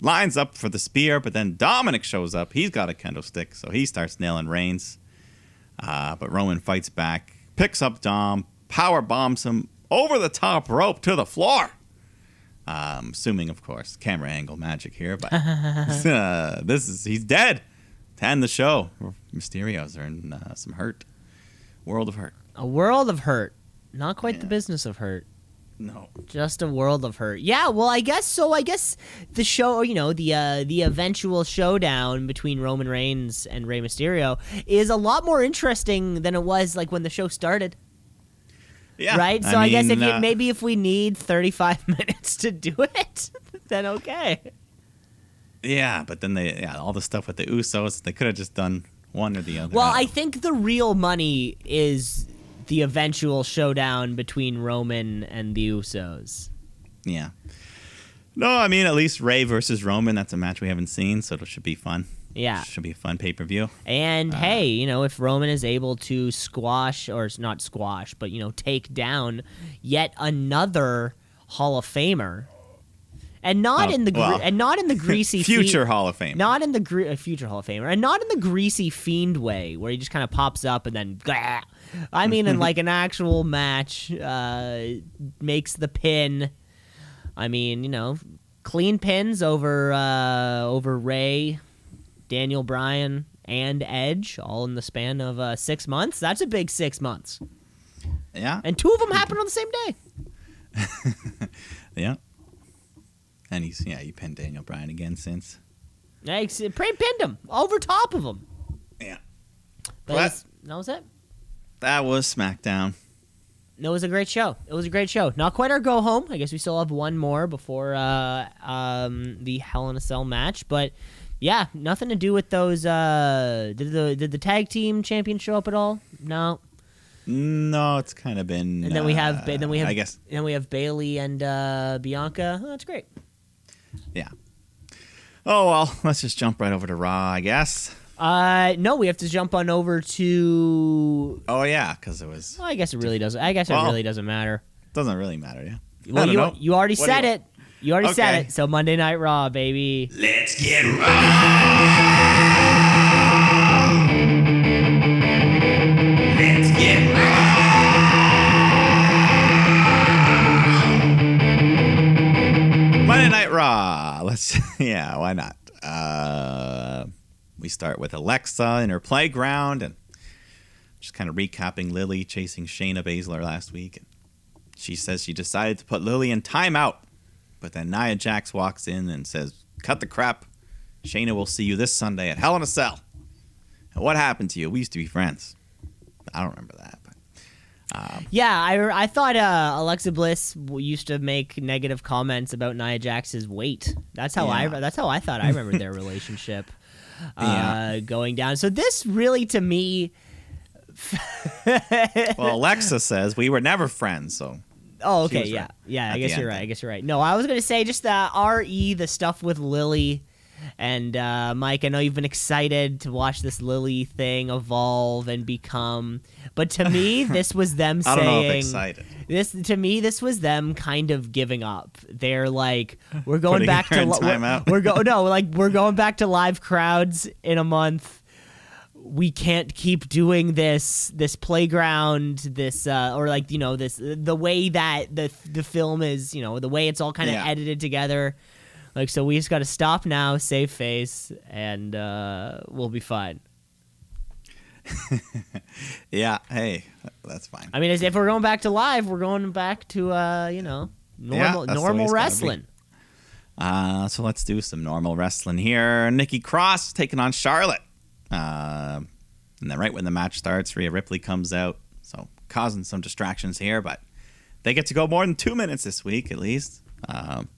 lines up for the spear, but then Dominic shows up. He's got a kendo stick, so he starts nailing Reigns. Uh, but Roman fights back, picks up Dom, power bombs him over the top rope to the floor. Um, assuming, of course, camera angle magic here, but uh, this is he's dead. To end the show, Mysterios are in uh, some hurt. World of hurt. A world of hurt. Not quite the business of hurt. No. Just a world of hurt. Yeah, well, I guess so. I guess the show, you know, the uh, the eventual showdown between Roman Reigns and Rey Mysterio is a lot more interesting than it was like when the show started, Yeah. right? So I, guess if you, uh, maybe if we need 35 minutes to do it, then okay. Yeah, but then they yeah all the stuff with the Usos they could have just done one or the other. Well, I think the real money is the eventual showdown between Roman and the Usos. Yeah. No, I mean at least Rey versus Roman. That's a match we haven't seen, so it should be fun. Yeah. should be a fun pay per view. And Uh, hey, you know, if Roman is able to squash or not squash, but you know, take down yet another Hall of Famer, and not Oh, in the gre- well, and not in the greasy Future fiend- Hall of Fame. not in the gre- uh, future Hall of Famer, and not in the greasy fiend way where he just kind of pops up and then. Gah. I mean, in like an actual match, uh, makes the pin. I mean, you know, clean pins over uh, over Rey, Daniel Bryan, and Edge, all in the span of uh, six months. That's a big six months, Yeah, and two of them happened on the same day. yeah. And he's yeah he pinned Daniel Bryan again since. Ex- Pray pinned him over top of him. Yeah. But it's- that was it. That was SmackDown. It was a great show. It was a great show. Not quite our go home. I guess we still have one more before uh, um, the Hell in a Cell match. But yeah, nothing to do with those. Uh, did the did the tag team champion show up at all? No. No, it's kind of been. And then we have uh, Ba- then we have I guess then we have Bayley and uh, Bianca. Oh, that's great. yeah. Oh well, let's just jump right over to Raw, I guess. Uh, no, we have to jump on over to. Oh yeah, because it was Well, I guess it really doesn't. I guess it really doesn't matter. doesn't really matter. Yeah. I Well, don't you know. you already What said you- it. You already said it. So Monday Night Raw, baby. Let's get right. Let's get right. Ah, let's yeah, why not? Uh, we start with Alexa in her playground and just kind of recapping Lilly chasing Shayna Baszler last week. And She says she decided to put Lilly in timeout, but then Nia Jax walks in and says, "Cut the crap. Shayna will see you this Sunday at Hell in a Cell." And what happened to you? We used to be friends. I don't remember that. But, um, Yeah, I, I thought uh, Alexa Bliss w- used to make negative comments about Nia Jax's weight. That's how I that's how I thought I remembered their relationship uh, Yeah. going down. So this really, to me, well, Alexa says we were never friends, so Oh, okay, yeah, right yeah. I guess you're right. I guess you're right. No, I was gonna say just the re the stuff with Lilly and uh, Mike. I know you've been excited to watch this Lilly thing evolve and become, but to me, this was them I saying don't know if excited. this. To me, this was them kind of giving up. They're like, we're going Putting back to li- we're, we're go no like we're going back to live crowds in a month we can't keep doing this this playground this uh or like you know this the way that the the film is you know the way it's all kind of Yeah. edited together like so we just got to stop now save face and uh we'll be fine Yeah, hey, that's fine. i mean if we're going back to live we're going back to uh you know normal way normal it's gotta be. wrestling Uh, so let's do some normal wrestling here. Nikki Cross taking on Charlotte. Uh, and then right when the match starts, Rhea Ripley comes out. So causing some distractions here, but they get to go more than two minutes this week at least. Um,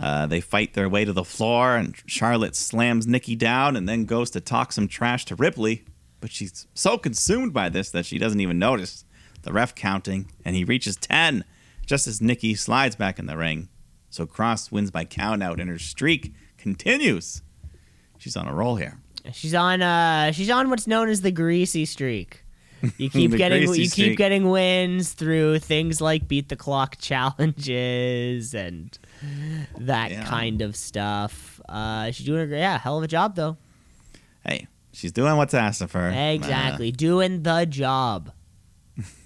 uh, they fight their way to the floor, and Charlotte slams Nikki down and then goes to talk some trash to Ripley. But she's so consumed by this that she doesn't even notice the ref counting, and he reaches 10 just as Nikki slides back in the ring. So Cross wins by countout, and her streak continues. She's on a roll here. she's on uh she's on what's known as the greasy streak you keep getting you keep getting wins through things like beat the clock challenges and that Yeah. kind of stuff. Uh, she's doing a great, yeah, hell of a job though. Hey, she's doing what's asked of her. Exactly, doing the job.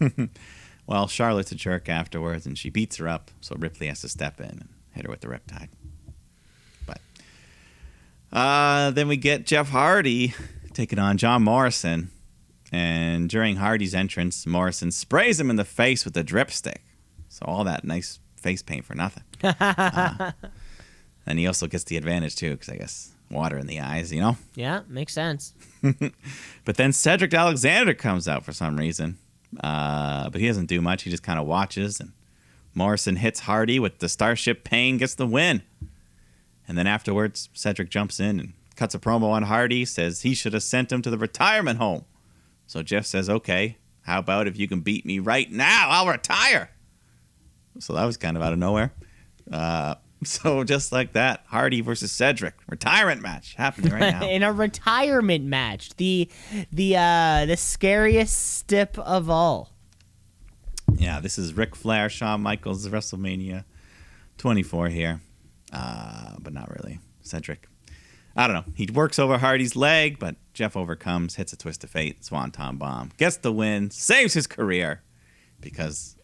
Uh, well, Charlotte's a jerk afterwards, and she beats her up, so Ripley has to step in and hit her with the riptide. But uh, then we get Jeff Hardy taking on John Morrison, and during Hardy's entrance, Morrison sprays him in the face with a drip stick. So all that nice face paint for nothing. Uh, and he also gets the advantage too, because I guess water in the eyes, you know. Yeah, makes sense. But then Cedric Alexander comes out for some reason. Uh, but he doesn't do much. He just kind of watches. And Morrison hits Hardy with the Starship Pain, gets the win. And then afterwards, Cedric jumps in and cuts a promo on Hardy, says he should have sent him to the retirement home. So Jeff says, okay, how about if you can beat me right now? I'll retire. So that was kind of out of nowhere. Uh, so just like that, Hardy versus Cedric, retirement match happening right now. In a retirement match, the the uh the scariest stip of all. Yeah, this is Ric Flair, Shawn Michaels, WrestleMania 24 here. Uh, but not really. Cedric. I don't know. He works over Hardy's leg, but Jeff overcomes, hits a twist of fate, swanton bomb, gets the win, saves his career because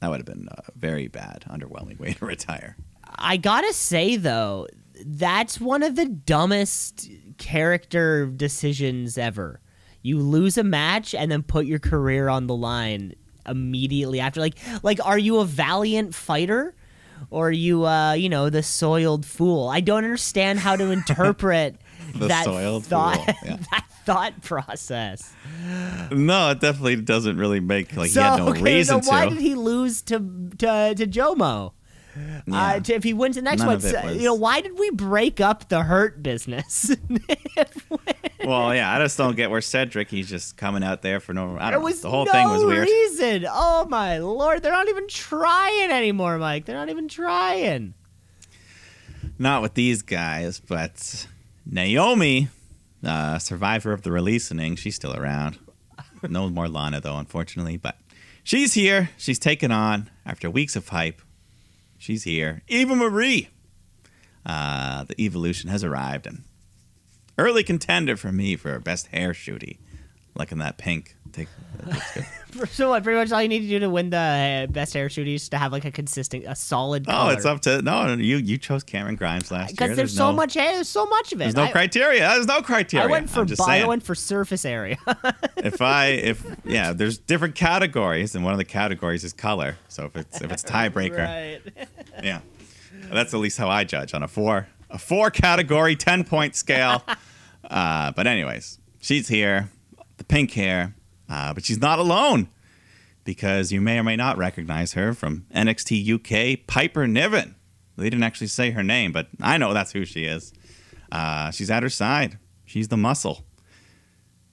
that would have been a very bad, underwhelming way to retire. I gotta say though, that's one of the dumbest character decisions ever. You lose a match and then put your career on the line immediately after. Like, like, are you a valiant fighter, or are you, uh, you know, the soiled fool? I don't understand how to interpret The that soiled thought. fool, yeah. that thought process. No, it definitely doesn't really make like so, he had no okay, reason so why to. did he lose to to to Jomo? Yeah. Uh, to, if he wins the next None one, so- was- you know, why did we break up the hurt business? well, yeah, I just don't get where Cedric. He's just coming out there for no. I don't know. The whole no thing was weird. reason. Oh my lord, they're not even trying anymore, Mike. They're not even trying. Not with these guys, but Naomi, uh, survivor of the releasing, she's still around. No more Lana though, unfortunately, but she's here. She's taken on after weeks of hype. She's here. Eva Marie. Uh, the Evalution has arrived, and early contender for me for best hair shooty. liking that pink. Take. So what? Pretty much all you need to do to win the uh, best hair shoot is to have like a consistent, a solid. Oh, it's up to no. You you chose Cameron Grimes last year. because there's so no, much hair. There's so much of it. There's no I, criteria. There's no criteria. I went for I'm I went for surface area. if I if yeah, there's different categories, and one of the categories is color. So if it's if it's tiebreaker, right. yeah, that's at least how I judge on a four a four category ten point scale. uh, but anyways, she's here, the pink hair, uh, but she's not alone because you may or may not recognize her from NXT UK. Piper Niven. They didn't actually say her name, but I know that's who she is. Uh, she's at her side. She's the muscle.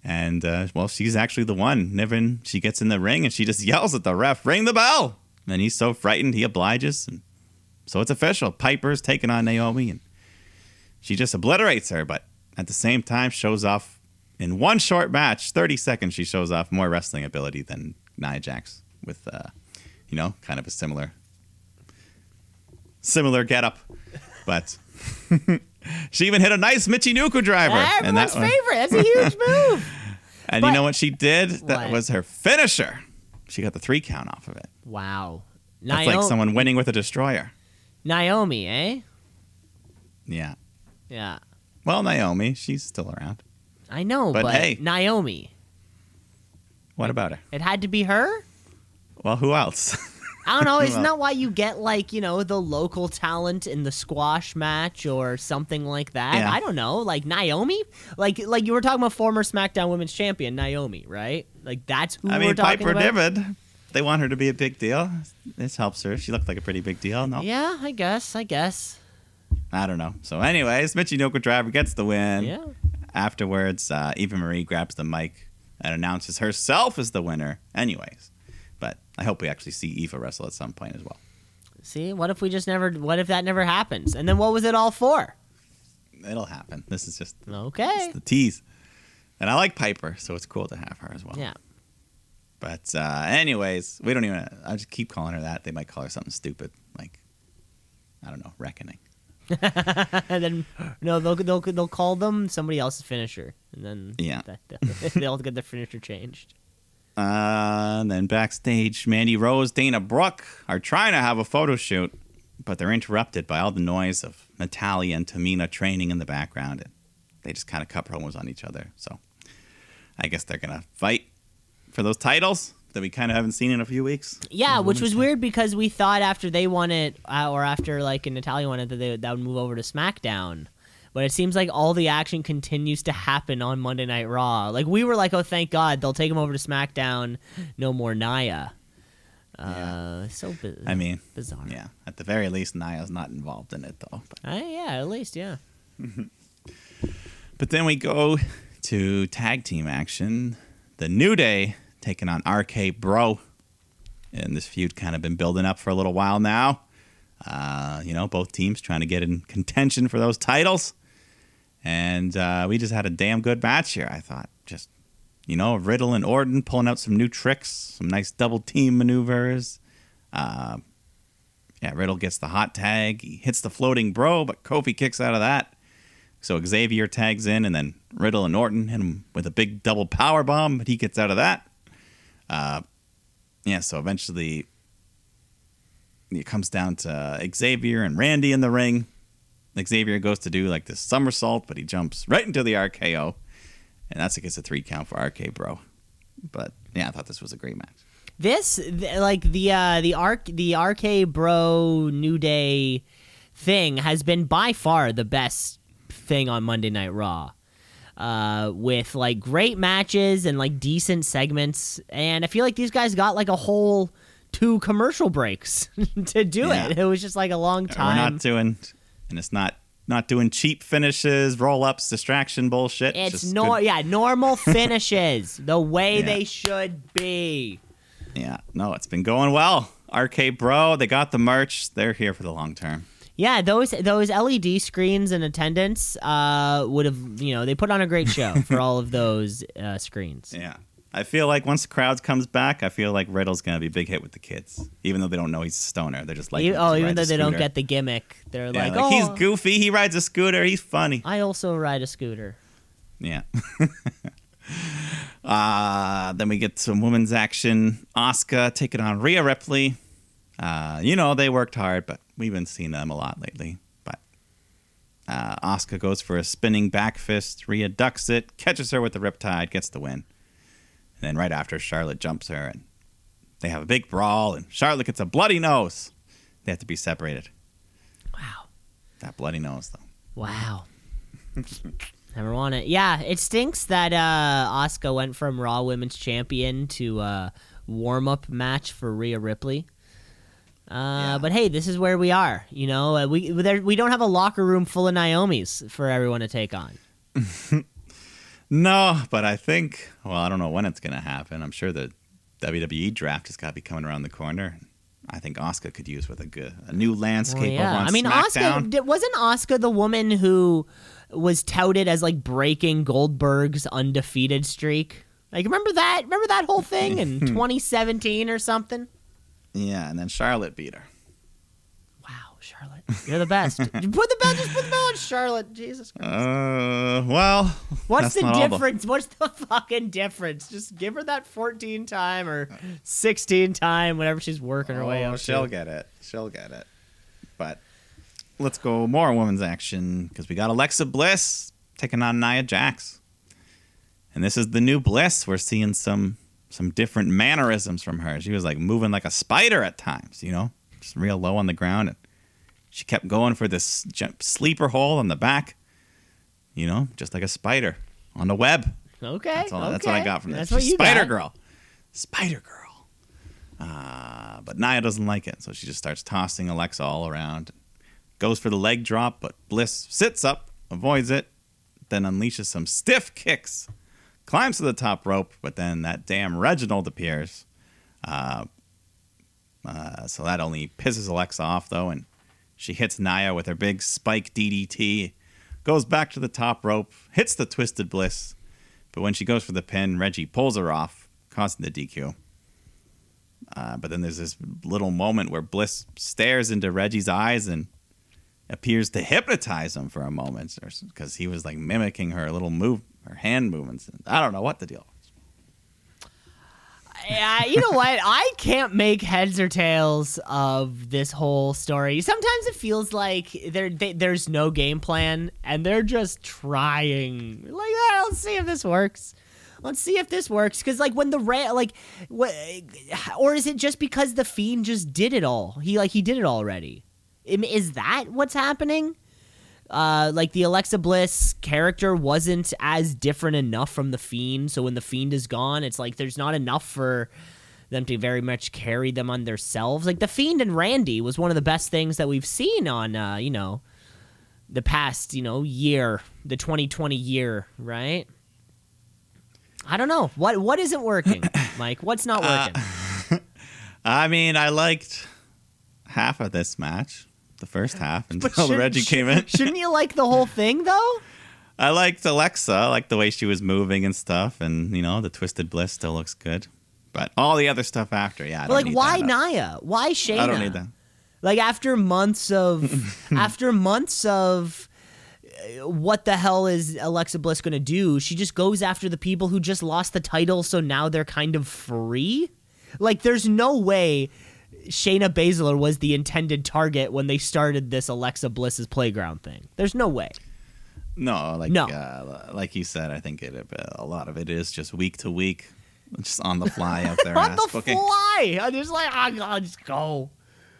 And uh, well, she's actually the one. Niven, she gets in the ring and she just yells at the ref, "Ring the bell!" And he's so frightened, he obliges, and so it's official. Piper's taking on Naomi, and she just obliterates her. But at the same time, shows off in one short match, thirty seconds. She shows off more wrestling ability than Nia Jax, with uh, you know, kind of a similar, similar getup, but. she even hit a nice Michinoku driver. and Everyone's that one- favorite. That's a huge move. and But- you know what she did? That What? was her finisher. She got the three count off of it. Wow. That's Naomi, like someone winning with a destroyer. Naomi, eh? Yeah. Yeah. Well, Naomi, she's still around. I know, But but, hey. Naomi. What about her? It had to be her? Well, who else? I don't know. Isn't that why you get like you know the local talent in the squash match or something like that? Yeah. I don't know. Like Naomi, like like you were talking about former SmackDown Women's Champion Naomi, right? Like that's who I we're mean, talking Piper about. Niven. They want her to be a big deal. This helps her. She looked like a pretty big deal. No, Yeah, I guess. I guess. I don't know. So, anyways, Michinoku driver gets the win. Yeah. Afterwards, uh, Eva Marie grabs the mic and announces herself as the winner. Anyways, but I hope we actually see Eva wrestle at some point as well. See, what if we just never? What if that never happens? And then what was it all for? It'll happen. This is just Okay. It's the tease. And I like Piper, so it's cool to have her as well. Yeah. But uh, anyways, we don't even. I just keep calling her that. They might call her something stupid, like I don't know, reckoning. and then no, they'll they'll they'll call them somebody else's finisher, and then Yeah. that, they'll get their finisher changed. Uh, and then backstage, Mandy Rose, Dana Brooke are trying to have a photo shoot, but they're interrupted by all the noise of Natalya and Tamina training in the background, and they just kind of cut promos on each other. So I guess they're gonna fight for those titles that we kind of haven't seen in a few weeks. Yeah, which was weird because we thought after they won it, uh, or after like Natalya won it, that they that would move over to SmackDown. But it seems like all the action continues to happen on Monday Night Raw. Like we were like, oh, thank God, they'll take him over to SmackDown. No more Nia. Uh, so bi- I mean, bizarre. yeah, at the very least, Nia's not involved in it though. But, Uh, yeah, at least yeah. but then we go to tag team action. The New Day taking on RK Bro. And this feud kind of been building up for a little while now. Uh, you know, both teams trying to get in contention for those titles. And uh, we just had a damn good match here, I thought. Just, you know, Riddle and Orton pulling out some new tricks, some nice double team maneuvers. Uh, yeah, Riddle gets the hot tag. He hits the floating bro, but Kofi kicks out of that. So Xavier tags in, and then Riddle and Orton hit him with a big double power bomb, but he gets out of that. Uh, yeah, so eventually it comes down to Xavier and Randy in the ring. Xavier goes to do like this somersault, but he jumps right into the RKO, and that's against a three count for RK Bro. But yeah, I thought this was a great match. This th- like the uh the arc the RK Bro New Day thing has been by far the best thing on Monday Night Raw. Uh, with like great matches and like decent segments, and I feel like these guys got like a whole two commercial breaks to do Yeah. it. It was just like a long time. We're not doing, and it's not not doing cheap finishes, roll ups, distraction bullshit. it's nor good- yeah normal finishes the way Yeah. they should be. yeah, no, it's been going well. RK Bro, they got the merch. They're here for the long term. Yeah, those those LED screens in attendance uh, would have you know they put on a great show for all of those uh, screens. Yeah. I feel like once the crowds comes back, I feel like Riddle's gonna be a big hit with the kids, even though they don't know he's a stoner. They're just like, E- oh, even though the they don't get the gimmick, they're yeah, like, like, oh, he's goofy. He rides a scooter. He's funny. I also ride a scooter. Yeah. Uh, then we get some women's action. Asuka taking on Rhea Ripley. Uh, you know, they worked hard, but we've been seeing them a lot lately. But uh, Asuka goes for a spinning back fist. Rhea ducks it, catches her with the riptide, gets the win. And then right after, Charlotte jumps her, and they have a big brawl, and Charlotte gets a bloody nose. They have to be separated. Wow. That bloody nose, though. Wow. Never want it. Yeah, it stinks that uh Asuka went from Raw Women's Champion to uh warm up match for Rhea Ripley. Uh, Yeah. But hey, this is where we are. You know, uh, we there, we don't have a locker room full of Naomi's for everyone to take on. No, but I think, well, I don't know when it's going to happen. I'm sure the WWE draft has got to be coming around the corner. I think Asuka could use with a good, a new landscape Well, yeah, I mean, Asuka wasn't Asuka the woman who was touted as like breaking Goldberg's undefeated streak. Like, remember that? Remember that whole thing in 2017 or something? Yeah, and then Charlotte beat her. Wow, Charlotte, you're the best. you put the belt, just put the belt on Charlotte. Jesus Christ. Uh, well, What's the difference? What's the fucking difference? Just give her that 14 time or 16 time, whenever she's working her way Oh, up. she'll to. get it. She'll get it. But let's go more women's action because we got Alexa Bliss taking on Nia Jax, and this is the new Bliss. We're seeing some some different mannerisms from her. She was like moving like a spider at times, you know, just real low on the ground, and she kept going for this sleeper hole on the back, you know, just like a spider on the web. Okay, That's, all, that's what I got from this. That's what you Spider got. Girl. Spider Girl. Uh, but Nia doesn't like it, so she just starts tossing Alexa all around. Goes for the leg drop, but Bliss sits up, avoids it, then unleashes some stiff kicks. Climbs to the top rope, but then that damn Reginald appears. Uh, uh, so that only pisses Alexa off, though, and she hits Nia with her big spike DDT. Goes back to the top rope, hits the Twisted Bliss, but when she goes for the pin, Reggie pulls her off, causing the DQ. Uh, but then there's this little moment where Bliss stares into Reggie's eyes and appears to hypnotize him for a moment, because he was like mimicking her little move, her hand movements. I don't know what the deal. Yeah, you know what? I can't make heads or tails of this whole story. Sometimes it feels like there they, there's no game plan and they're just trying. Like, "Ah, let's see if this works. Let's see if this works. Because like when the ra- like, what, or is it just because the fiend just did it all? He like he did it already. Is that what's happening? Uh, like the Alexa Bliss character wasn't as different enough from the Fiend. So when the Fiend is gone, it's like there's not enough for them to very much carry them on themselves. Like the Fiend and Randy was one of the best things that we've seen on, uh, you know, the past, you know, year, the 2020 year, right? I don't know what what isn't working, Mike. What's not working? I mean, I liked half of this match, the first half, until Reggie came in. Shouldn't you like the whole thing though? I liked Alexa, I liked the way she was moving and stuff, and you know, the Twisted Bliss still looks good. But all the other stuff after, yeah, I But like, why. Nia? Why Shayna? I don't need that. Like after months of after months of uh, what the hell is Alexa Bliss going to do? She just goes after the people who just lost the title so now they're kind of free? Like there's no way Shayna Baszler was the intended target when they started this Alexa Bliss's playground thing. There's no way. No, like No. Uh, like you said, I think it a lot of it is just week to week, just on the fly out there. On the booking. fly. I'm just like, oh god, just go.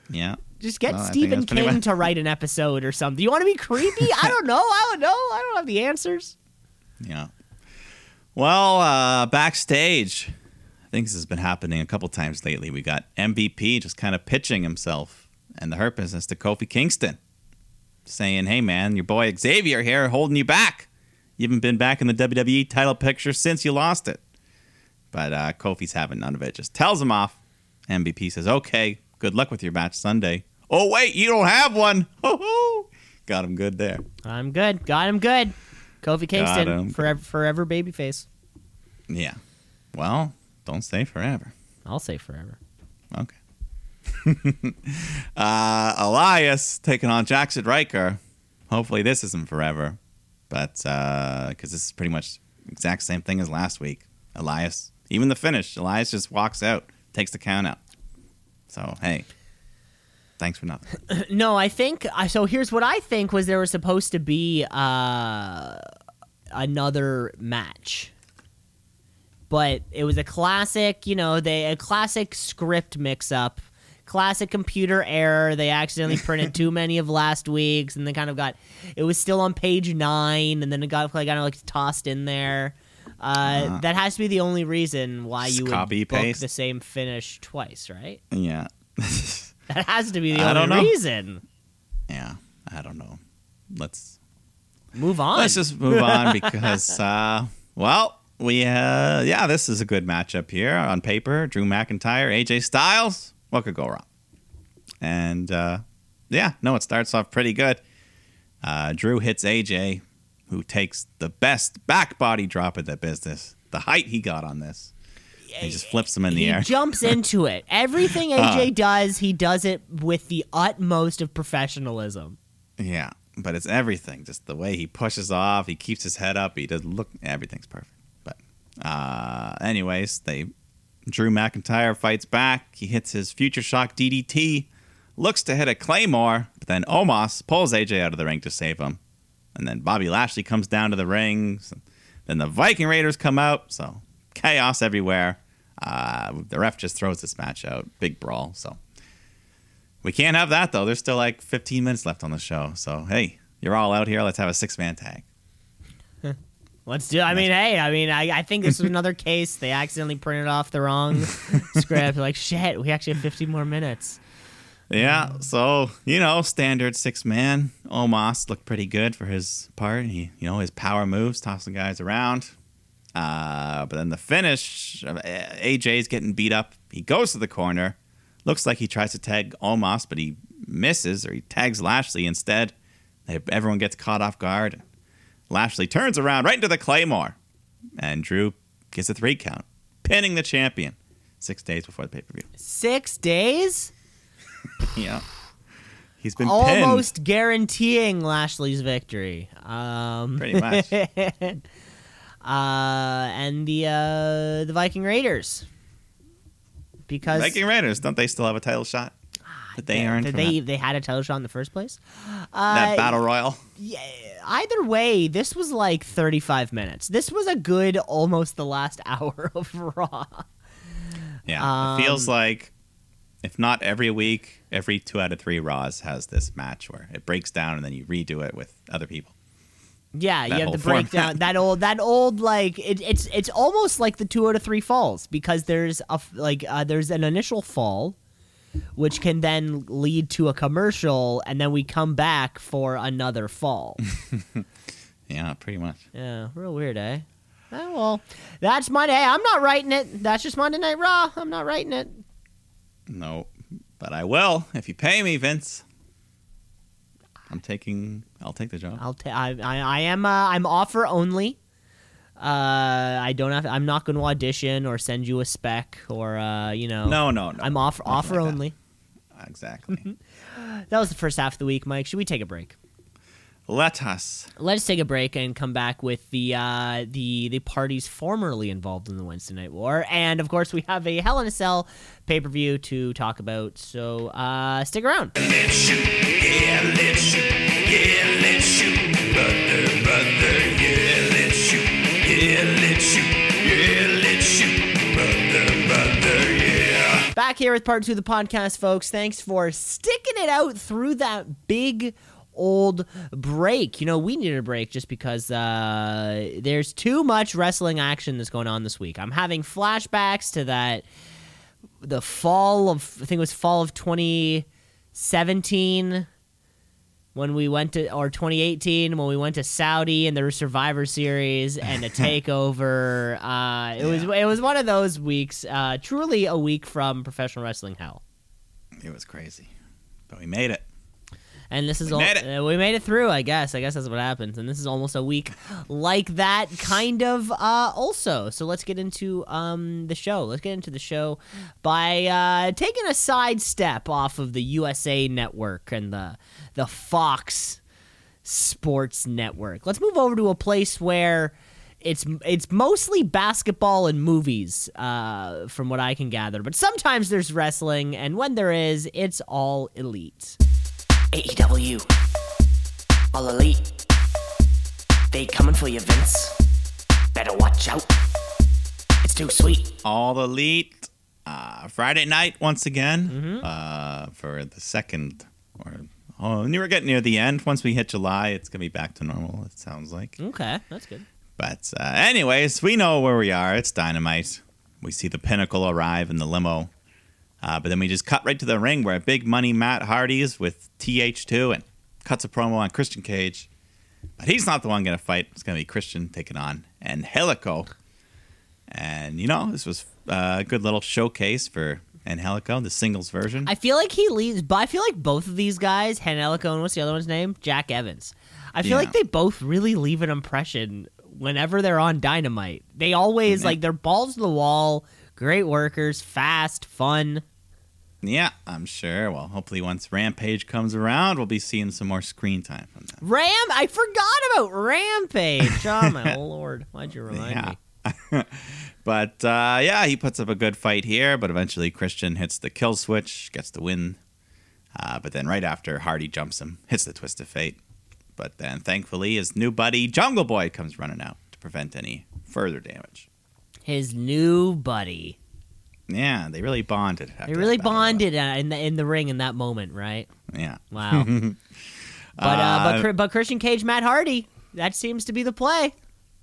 Yeah. Just get Well, Stephen King much- to write an episode or something. You want to be creepy? I don't know. I don't know. I don't have the answers. Yeah. Well, uh, backstage, I think this has been happening a couple times lately. We got MVP just kind of pitching himself and the Hurt Business to Kofi Kingston, saying, "Hey, man, your boy Xavier here holding you back. You haven't been back in the WWE title picture since you lost it." But uh, Kofi's having none of it. Just tells him off. MVP says, "Okay, good luck with your match Sunday." Oh wait, you don't have one. Ho ho! Got him good there. I'm good. Got him good. Kofi Kingston, him. forever, forever babyface. Yeah. Well, don't say forever. I'll say forever. Okay. uh, Elias taking on Jaxson Ryker. Hopefully this isn't forever, but because this is pretty much exact same thing as last week. Elias, even the finish, Elias just walks out, takes the count out. So hey, thanks for nothing. No, I think uh, so. Here's what I think was there was supposed to be uh, another match, but it was a classic. You know, they a classic script mix up, classic computer error. They accidentally printed too many of last week's, and they kind of got. It was still on page nine, and then it got like kind of like tossed in there. Uh, that has to be the only reason why you would copy, book paste. the same finish twice, right? yeah, That has to be the I only reason. yeah. I don't know. Let's Move on. Let's just move on because, uh, well, we, uh, yeah, this is a good matchup here on paper. Drew McIntyre, AJ Styles. What could go wrong? And, uh, yeah, no, it starts off pretty good. Uh, Drew hits AJ, who takes the best back body drop in the business. The height he got on this. He just flips him in the air. he air. jumps into it. Everything AJ does, he does it with the utmost of professionalism. Yeah, but it's everything. Just the way he pushes off, he keeps his head up. He does look. Everything's perfect. Uh, anyways, they Drew McIntyre fights back. He hits his future shock DDT. Looks to hit a claymore, but then Omos pulls AJ out of the ring to save him. And then Bobby Lashley comes down to the ring. So- then the Viking Raiders come out. So chaos everywhere. Uh, the ref just throws this match out. Big brawl. So we can't have that though. There's still like 15 minutes left on the show. So hey, you're all out here. Let's have a six man tag. Let's do. I mean, hey, I mean, I, I think this is another case. They accidentally printed off the wrong script. Like, shit, we actually have 50 more minutes. Yeah. So you know, standard six man. Omos looked pretty good for his part. He, you know, his power moves, tossing guys around. Uh, but then the finish, uh, AJ's getting beat up. He goes to the corner. Looks like he tries to tag Omos, but he misses, or he tags Lashley instead. Everyone gets caught off guard. Lashley turns around right into the Claymore, and Drew gets a three count, pinning the champion six days before the pay per view. Six days? Yeah, he's been pinned Almost guaranteeing Lashley's victory. Um, pretty much. uh, and the uh, the Viking Raiders. Because Viking Raiders, don't they still have a title shot that they earned that they, that, they had a title shot in the first place. Uh, that battle royal? Yeah, either way, this was like 35 minutes. This was a good almost the last hour of Raw. Yeah, it feels Um, like if not every week, every two out of three Raws has this match where it breaks down and then you redo it with other people. Yeah, you have the breakdown. That old, that old, like it, it's it's almost like the two out of three falls because there's a like uh, there's an initial fall, which can then lead to a commercial, and then we come back for another fall. Yeah, pretty much. yeah, real weird, eh? Oh, well, that's Monday. Hey, I'm not writing it. That's just Monday Night Raw. I'm not writing it. No, but I will if you pay me, Vince. I'm taking. I'll take the job. I'll ta- I, I I am uh, I'm offer only. Uh, I don't have. I'm not going to audition or send you a spec or uh, you know. No, no, no. I'm off Nothing offer like that. only. Exactly. That was the first half of the week, Mike. Should we take a break? Let us. Let's take a break and come back with the uh, the the parties formerly involved in the Wednesday Night War, and of course we have a Hell in a Cell pay per view to talk about. So uh, stick around. Let's shoot, yeah, let's shoot, yeah, let's shoot, brother, brother, Back here with part two of the podcast, folks. Thanks for sticking it out through that big old break. You know, we needed a break just because uh, there's too much wrestling action that's going on this week. I'm having flashbacks to that the fall of I think it was fall of 2017 when we went to or 2018 when we went to Saudi and there was Survivor Series and a takeover. Uh, it was it was one of those weeks. Uh, truly a week from professional wrestling hell. It was crazy, but we made it. And this is We all made it. uh, we made it through. I guess. I guess that's what happens. And this is almost a week like that, kind of. Uh, also, so let's get into um the show. Let's get into the show by uh, taking a side step off of the USA Network and the the Fox Sports Network. Let's move over to a place where it's it's mostly basketball and movies, uh, from what I can gather. But sometimes there's wrestling, and when there is, it's all elite. AEW. All elite. They coming for you, Vince. Better watch out. It's too sweet. All Elite uh, Friday night once again Mm-hmm. uh, for the second. Or oh, and we're getting near the end. Once we hit July, it's gonna be back to normal. It sounds like. Okay, that's good. But uh, anyways, we know where we are. It's Dynamite. We see the Pinnacle arrive in the limo. Uh, but then we just cut right to the ring where big money Matt Hardy is with TH2 and cuts a promo on Christian Cage. But he's not the one going to fight. It's going to be Christian taking on Angelico. And, you know, this was uh, a good little showcase for Angelico, the singles version. I feel like he leaves, but I feel like both of these guys, Angelico and what's the other one's name? Jack Evans. I feel Yeah. like they both really leave an impression whenever they're on Dynamite. They always mm-hmm. like they're balls to the wall, great workers, fast, fun. yeah, I'm sure. Well, hopefully once Rampage comes around, we'll be seeing some more screen time from them. Ram, I forgot about Rampage. Oh my lord, why'd you remind Yeah. me? But uh, yeah, he puts up a good fight here, but eventually Christian hits the kill switch, gets the win. Uh, but then right after, Hardy jumps him, hits the twist of fate. But then thankfully, his new buddy Jungle Boy comes running out to prevent any further damage. His new buddy. Yeah, they really bonded. They really bonded uh, in the in the ring in that moment, right? Yeah. Wow. but uh, Uh, but but Christian Cage, Matt Hardy, that seems to be the play.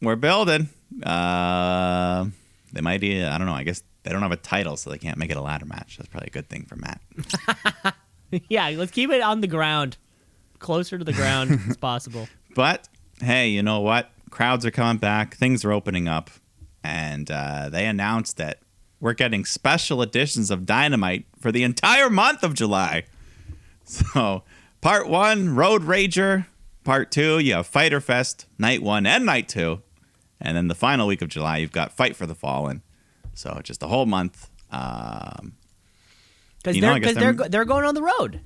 We're building. Uh, they might, uh, I don't know, I guess they don't have a title, so they can't make it a ladder match. That's probably a good thing for Matt. yeah, let's keep it on the ground, closer to the ground as possible. But hey, you know what? Crowds are coming back. Things are opening up, and uh, they announced that we're getting special editions of Dynamite for the entire month of July. So, part one, Road Rager. Part two, you have Fighter Fest, night one and night two, and then the final week of July, you've got Fight for the Fallen. So, just a whole month. Um, Because know, they're they're they're- go- they're going on the road.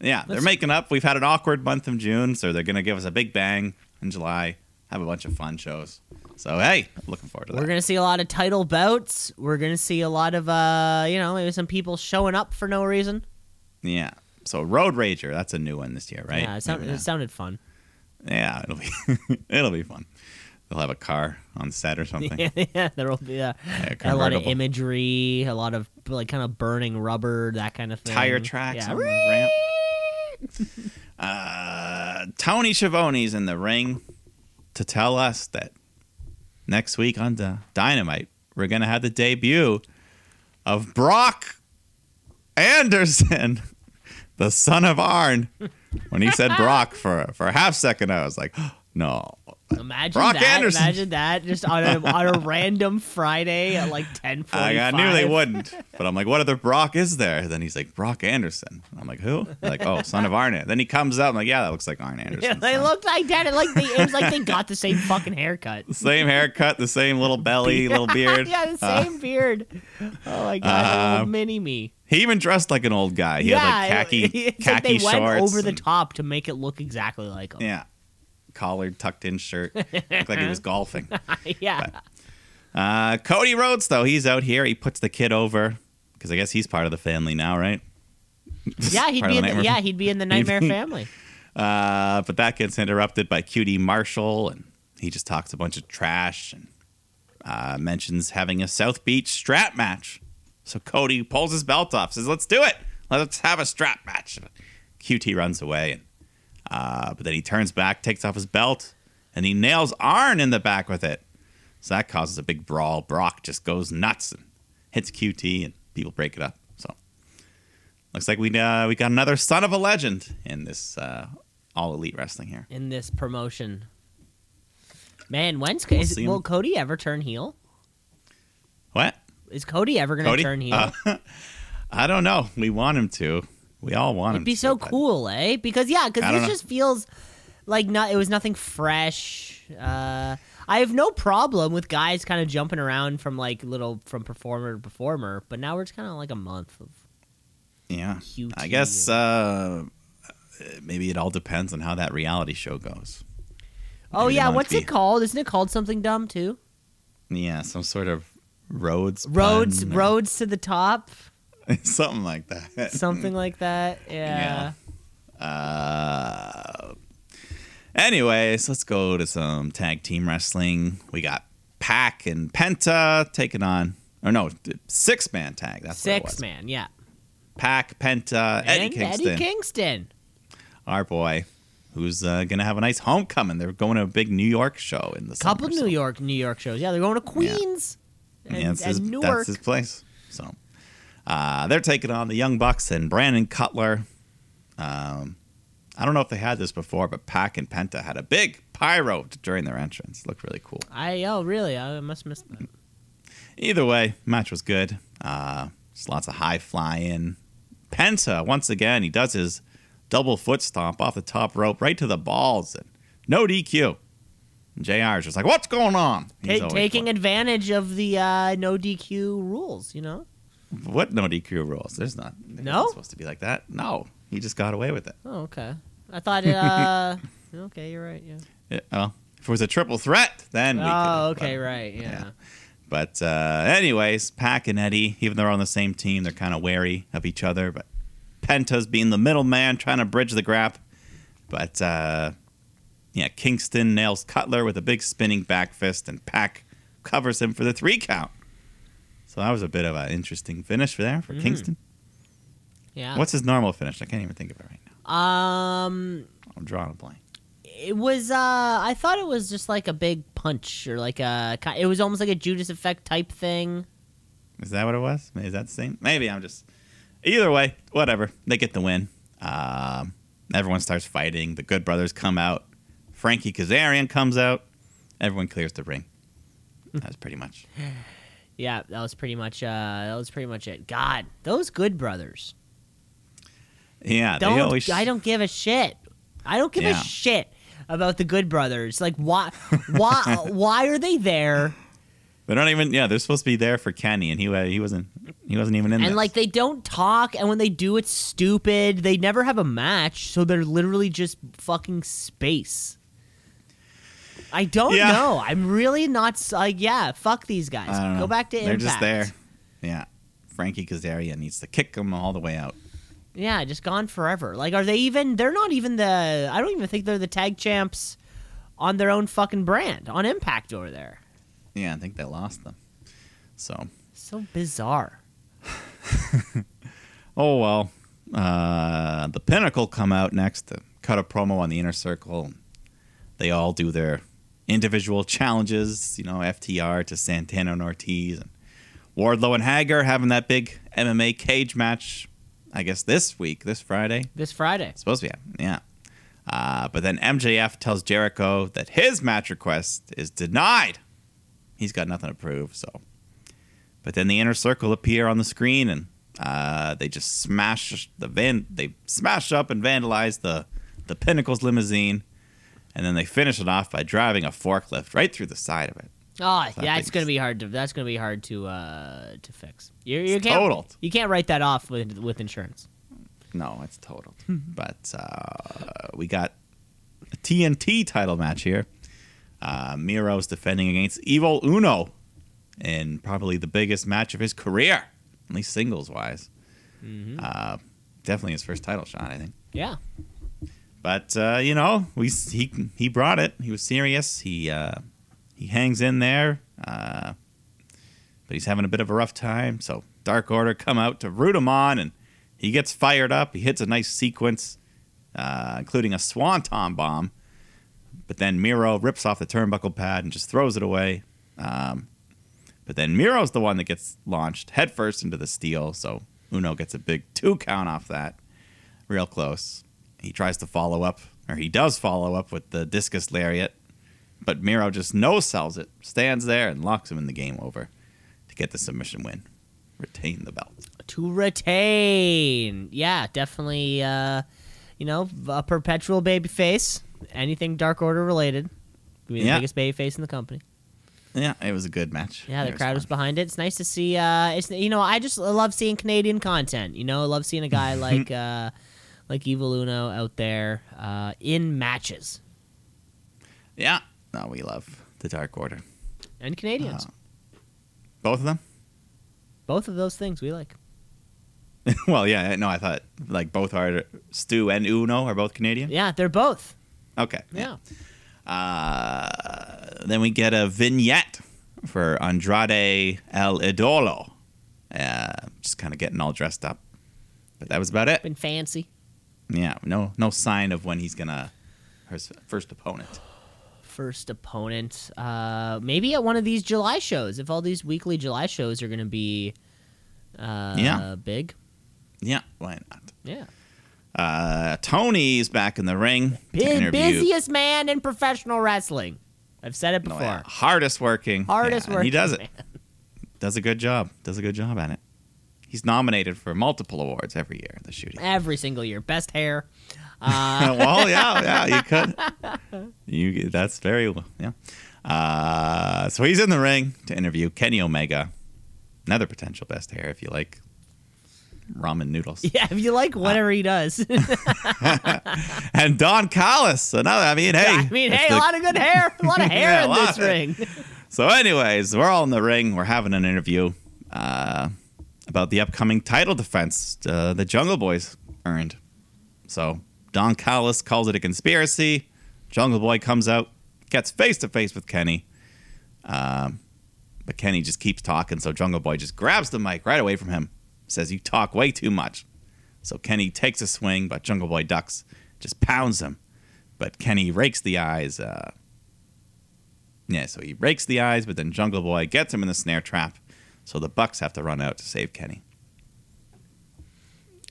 Yeah, they're making up. We've had an awkward month of June, so they're going to give us a big bang in July. Have a bunch of fun shows. So hey, looking forward to that. We're gonna see a lot of title bouts. We're gonna see a lot of uh, you know, maybe some people showing up for no reason. yeah. So Road Rager, that's a new one this year, right? Yeah, it, sound, Maybe it sounded fun. yeah, it'll be it'll be fun. They'll have a car on set or something. yeah, yeah, there will be uh, Yeah, a lot of imagery, a lot of like kind of burning rubber, that kind of thing. Tire tracks Yeah. on the ramp. Uh, Tony Schiavone's in the ring to tell us that next week on the Dynamite we're gonna have the debut of Brock Anderson, the son of Arn. When he said Brock for for a half second, I was like, no. Imagine Brock that. Anderson. Imagine that just on a, on a random Friday at like ten forty I, I knew they wouldn't, but I'm like, what other Brock is there? Then he's like, Brock Anderson. I'm like, who? They're like, oh, son of Arn. Then he comes out. I'm like, yeah, that looks like Arn Anderson. Yeah, they looked like that. It like they, it was like they got the same fucking haircut. Same haircut, the same little belly, little beard. yeah, the Uh, same beard. Oh my god, uh, mini me. he even dressed like an old guy. He yeah, had like khaki, it's like khaki they went shorts. over the top to make it look exactly like him. Yeah, collared, tucked in shirt. Looked like he was golfing. yeah. Uh, Cody Rhodes, though, he's out here. He puts the kid over because I guess he's part of the family now, right? Yeah, he'd be of in the the, Nightmare yeah, he'd be in the Nightmare Family. Uh, but that gets interrupted by QT Marshall, and he just talks a bunch of trash and uh, mentions having a South Beach strap match. So Cody pulls his belt off, says, "Let's do it. Let's have a strap match." QT runs away, and uh, but then he turns back, takes off his belt, and he nails Arn in the back with it. So that causes a big brawl. Brock just goes nuts and hits QT, and people break it up. So looks like we uh, we got another son of a legend in this uh, all elite wrestling here. in this promotion. Man, when's We'll is, will Cody ever turn heel? What? Is Cody ever going to turn heel? Uh, I don't know. We want him to. We all want. It'd be so cool, eh? Because yeah, because this know. just feels like not. It was nothing fresh. Uh, I have no problem with guys kind of jumping around from like little from performer to performer, but now we're just kind of like a month of. Yeah. QT I guess uh, maybe it all depends on how that reality show goes. Oh Maybe yeah, what's it called? Isn't it called something dumb too? Yeah, some sort of roads. Roads, roads to the top, something like that. something like that. Yeah. Uh, anyways, let's go to some tag team wrestling. We got Pac and Penta taking on, or no, six man tag. That's Six man, yeah. Pac, Penta, Eddie and Kingston, Eddie Kingston. our boy, who's uh, gonna have a nice homecoming. They're going to a big New York show in the Couple summer, New so- York, New York shows. Yeah, they're going to Queens and, Yeah, that's, his, Newark. that's his place. So uh, they're taking on the Young Bucks and Brandon Cutler. Um, I don't know if they had this before, but Pac and Penta had a big pyro during their entrance. Looked really cool. I oh really? I must miss that. Either way, match was good. Uh, just lots of high flying. Penta once again, he does his double foot stomp off the top rope right to the balls and no DQ. And JR is just like, what's going on? Ta- taking fun. advantage of the uh, no DQ rules, you know? What no DQ rules? There's not. No? supposed to be like that. No, he just got away with it. Oh, okay. I thought it. Uh, okay, you're right. Yeah. Yeah, well, if it was a triple threat, then we Oh, okay, but- right. Yeah. yeah. But uh, anyways, Pac and Eddie, even though they're on the same team, they're kind of wary of each other. But Penta's being the middleman, trying to bridge the gap. But uh, yeah, Kingston nails Cutler with a big spinning back fist, and Pac covers him for the three count. So that was a bit of an interesting finish there for Kingston. Yeah. What's his normal finish? I can't even think of it right now. Um, I'm drawing a blank. it was. Uh, I thought it was just like a big punch or like a. It was almost like a Judas Effect type thing. Is that what it was? Is that the same? Maybe I'm just. Either way, whatever. They get the win. Um, everyone starts fighting. The Good Brothers come out. Frankie Kazarian comes out. Everyone clears the ring. That's pretty much. Yeah, that was pretty much. Uh, that was pretty much it. God, those Good Brothers. Yeah, Don't. always. I don't give a shit. I don't give Yeah. a shit about the Good Brothers. Like, why? Why? why are they there? They're not even. Yeah, they're supposed to be there for Kenny, and he wa- he wasn't. He wasn't even in. There. And this. like they don't talk and when they do it's stupid they never have a match so they're literally just fucking space i don't Yeah. know i'm really not like yeah fuck these guys go know. back to Impact. They're just there. Yeah, Frankie Kazarian needs to kick them all the way out. yeah just gone forever like are they even they're not even the i don't even think they're the tag champs on their own fucking brand on impact over there Yeah, I think they lost them. So so bizarre Oh well. Uh, the Pinnacle come out next to cut a promo on the inner circle. They all do their individual challenges, you know, FTR to Santana and Ortiz and Wardlow and Hager having that big MMA cage match. I guess this week, this Friday. this friday It's supposed to be yeah. Uh, but then MJF tells Jericho that his match request is denied. He's got nothing to prove, so. But then the inner circle appear on the screen, and uh, they just smash the van. They smash up and vandalize the the Pinnacle's limousine, and then they finish it off by driving a forklift right through the side of it. Oh, So it's gonna be hard to. That's gonna be hard to uh to fix. You, you can't totaled. you can't write that off with with insurance. No, it's totaled. but uh, we got a TNT title match here. Uh, Miro's defending against Evil Uno in probably the biggest match of his career, at least singles wise. Uh, definitely his first title shot, I think. Yeah, But uh, you know, we he he brought it. He was serious. He uh, he hangs in there, uh, but he's having a bit of a rough time. So Dark Order come out to root him on, and he gets fired up. He hits a nice sequence, uh, including a swanton bomb. But then Miro rips off the turnbuckle pad and just throws it away. Um, but then Miro's the one that gets launched headfirst into the steel. So Uno gets a big two count off that, real close. He tries to follow up, or he does follow up with the discus lariat, but Miro just no sells it, stands there, and locks him in the game over to get the submission win, retain the belt. to retain. Yeah, definitely. Uh, you know, a perpetual baby face. Anything Dark Order related. Be the Yeah. biggest baby face in the company. Yeah, it was a good match. Yeah, the It crowd was behind it. It's nice to see. Uh, it's you know, I just love seeing Canadian content. You know, I love seeing a guy like uh, like Evil Uno out there uh, in matches. Yeah. No, we love the Dark Order. and Canadians. Both of them? Both of those things we like. well, yeah. No, I thought like both are Stu and Uno are both Canadian. Yeah, they're both. Okay. Yeah. Uh, then we get a vignette for Andrade El Idolo. Uh, just kind of getting all dressed up. But that was about it. Been fancy. Yeah, no no sign of when he's gonna his first opponent. First opponent. Uh, maybe at one of these July shows. If all these weekly July shows are going to be uh, Yeah. big. Yeah, why not? Yeah. Uh, Tony's back in the ring to busiest man in professional wrestling. I've said it No, before. yeah, hardest working. Hardest Yeah, working. He does it. man. Does a good job. Does a good job at it. He's nominated for multiple awards every year. The shooting. Every single year. Best hair. Uh, well, yeah, yeah, you could. You that's very well, yeah. Uh, so he's in the ring to interview Kenny Omega, another potential best hair if you like ramen noodles, yeah, if you like whatever he does. and Don Callis, another. I mean, hey, I mean, hey, the- a lot of good hair. A lot of hair Yeah, in this ring. So, anyways, we're all in the ring. We're having an interview uh, about the upcoming title defense uh, the Jungle Boys earned. So, Don Callis calls it a conspiracy. Jungle Boy comes out, gets face to face with Kenny. Um, but Kenny just keeps talking, so Jungle Boy just grabs the mic right away from him, says, You talk way too much. So Kenny takes a swing, but Jungle Boy ducks, just pounds him. But Kenny rakes the eyes. Uh, yeah, so he rakes the eyes, but then Jungle Boy gets him in the snare trap. So the Bucks have to run out to save Kenny.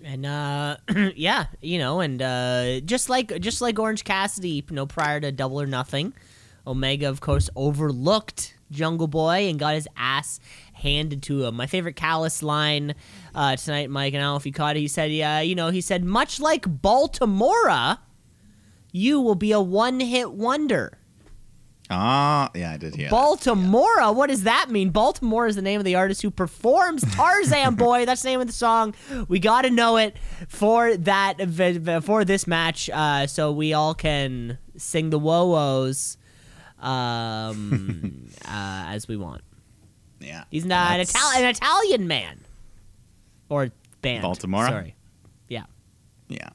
And uh, yeah, you know, and uh, just like just like Orange Cassidy, you know, prior to Double or Nothing, Omega, of course, overlooked Jungle Boy and got his ass handed to him. My favorite Callis line uh, tonight, Mike, and I don't know if you caught it. He said, "Yeah, you know, he said, much like Baltimora, you will be a one-hit wonder." Ah, yeah, I did hear. that. Baltimora. What does that mean? Baltimora is the name of the artist who performs Tarzan Boy. That's the name of the song. We got to know it for that for this match, uh, so we all can sing the whoa woes um, uh, as we want. Yeah, He's not an, an Italian man or band. Baltimora? Sorry. Yeah. Yeah.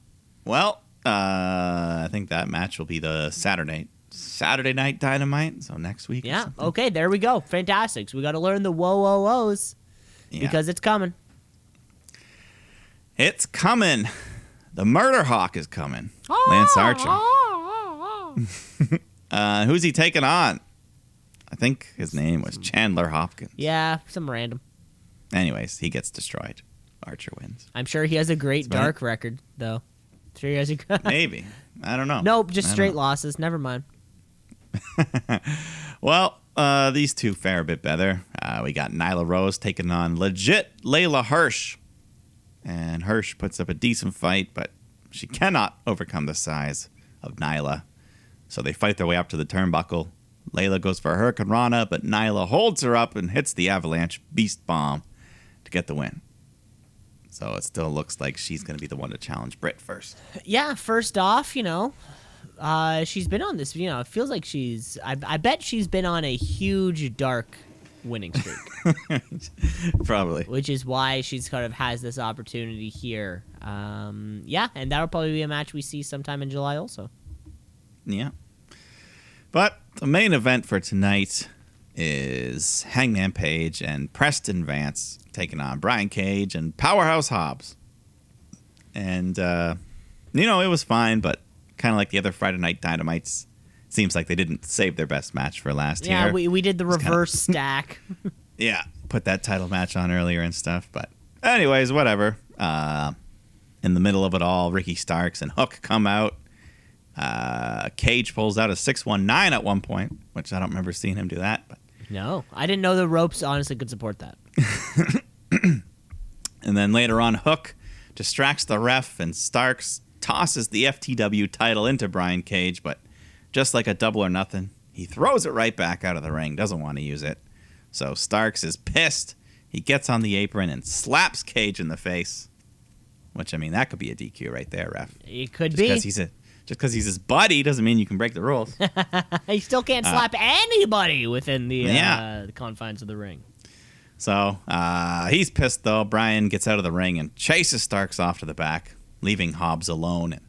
Well, uh, I think that match will be the Saturday Saturday night Dynamite. So next week. Yeah. Okay. There we go. Fantastic. So we got to learn the whoa whoa woes Yeah. because it's coming. it's coming. The Murder Hawk is coming. Ah, Lance Archer. Ah, ah. Uh, who's he taking on? I think his name was Chandler Hopkins. Yeah, some random. Anyways, he gets destroyed. Archer wins. I'm sure he has a great dark record, though. Sure he has a Maybe. I don't know. Nope, just straight know. losses. Never mind. Well, uh, these two fare a bit better. Uh, we got Nyla Rose taking on legit Leyla Hirsch. And Hirsch puts up a decent fight, but she cannot overcome the size of Nyla. So they fight their way up to the turnbuckle. Leyla goes for a Hurricane Rana, but Nyla holds her up and hits the Avalanche Beast Bomb to get the win. So it still looks like she's going to be the one to challenge Britt first. Yeah, first off, you know, uh, she's been on this. You know, it feels like she's. I, I bet she's been on a huge dark winning streak, Probably. which is why she's kind of has this opportunity here. Um, yeah, and that'll probably be a match we see sometime in July, also. Yeah. But the main event for tonight is Hangman Page and Preston Vance taking on Brian Cage and Powerhouse Hobbs. And, uh, you know, it was fine, but kind of like the other Friday Night Dynamites, seems like they didn't save their best match for last Yeah, year. Yeah, we, we did the It's kinda- reverse stack. yeah, put that title match on earlier and stuff. But, anyways, whatever. Uh, in the middle of it all, Ricky Starks and Hook come out. Uh, Cage pulls out a 619 at one point, which I don't remember seeing him do that. But no, I didn't know the ropes honestly could support that. And then later on, Hook distracts the ref, and Starks tosses the FTW title into Brian Cage, but just like a double or nothing, he throws it right back out of the ring, doesn't want to use it. So Starks is pissed. He gets on the apron and slaps Cage in the face. Which, I mean, that could be a DQ right there, ref. It could Just be. because he's a Just because he's his buddy doesn't mean you can break the rules. He still can't slap anybody within the, uh, Uh, the confines of the ring. So uh, he's pissed though. Brian gets out of the ring and chases Starks off to the back, leaving Hobbs alone. And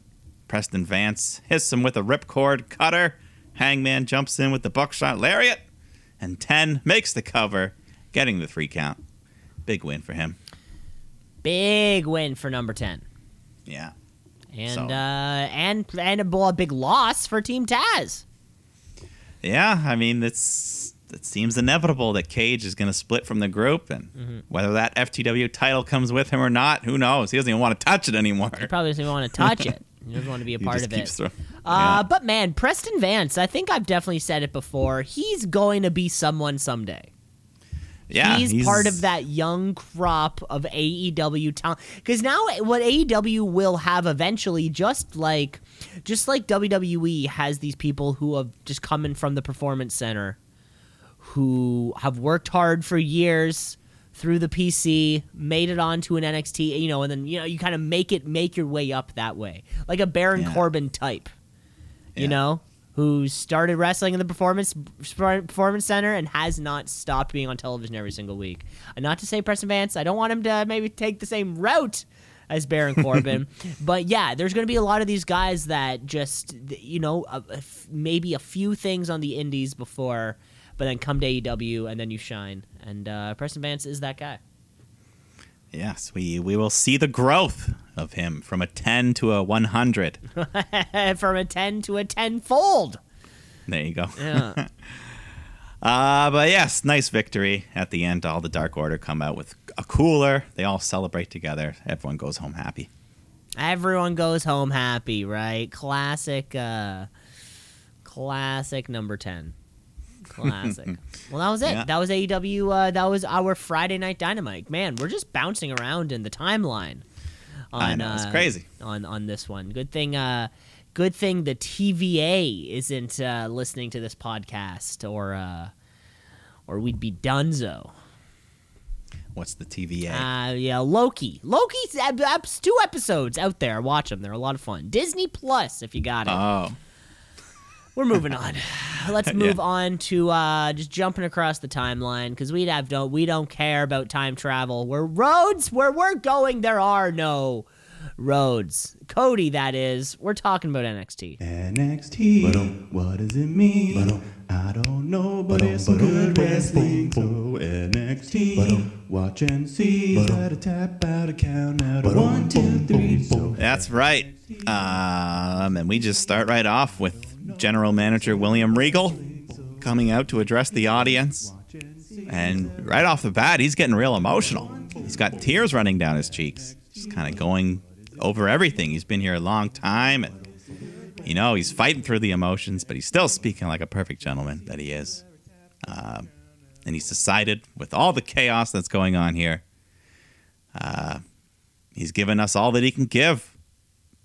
Preston Vance hits him with a ripcord cutter. Hangman jumps in with the buckshot lariat, and Ten makes the cover, getting the three count. Big win for him. Big win for number 10. Yeah. And So- uh, and and a, a big loss for Team Taz. Yeah, I mean it's it seems inevitable that Cage is going to split from the group, and Mm-hmm. whether that FTW title comes with him or not, who knows? He doesn't even want to touch it anymore. He probably doesn't even want to touch it. He doesn't want to be a He part of it. Uh, Yeah. But man, Preston Vance, I think I've definitely said it before. He's going to be someone someday. yeah, he's, part of that young crop of AEW talent. Because now, what AEW will have eventually, just like, just like WWE has these people who have just come in from the performance center, who have worked hard for years through the PC, made it onto an NXT, you know, and then you know you kind of make it make your way up that way, like a Baron Yeah. Corbin type, you know, who started wrestling in the performance performance center and has not stopped being on television every single week. And not to say Preston Vance, I don't want him to maybe take the same route as Baron Corbin, but yeah, there's going to be a lot of these guys that just you know a, a f- maybe a few things on the indies before, but then come to AEW and then you shine. And uh, Preston Vance is that guy. Yes, we we will see the growth of him from a ten to a one hundred. From a ten to a tenfold. There you go. Yeah. Uh, but yes, nice victory at the end. All the Dark Order come out with a cooler. They all celebrate together. Everyone goes home happy. Everyone goes home happy, right? Classic, uh, classic number 10. Classic. well, that was it. Yeah. That was AEW. Uh, that was our Friday Night Dynamite. Man, we're just bouncing around in the timeline. On, I know, it's uh, crazy. On on this one. Good thing. Uh, good thing the TVA isn't uh, listening to this podcast, or uh, or we'd be Dunzo. What's the TVA? Uh, yeah, Loki. Loki's ep- two episodes out there. Watch them; they're a lot of fun. Disney Plus, if you got it. oh, We're moving on. Let's move Yeah. on to uh, just jumping across the timeline because we have don't we don't care about time travel. We're roads where we're going. There are no roads. Cody, that is. We're talking about NXT. NXT. What does it mean? I don't know, but it's some good wrestling. So NXT. Watch and see. Gotta tap out a count out of one, two, three. So that's right. Um, and we just start right off with General Manager William Regal coming out to address the audience. And right off the bat, he's getting real emotional. He's got tears running down his cheeks. Just kind of going over everything. He's been here a long time, and you know he's fighting through the emotions, but he's still speaking like a perfect gentleman that he is. Um, and he's decided, with all the chaos that's going on here, uh, he's given us all that he can give.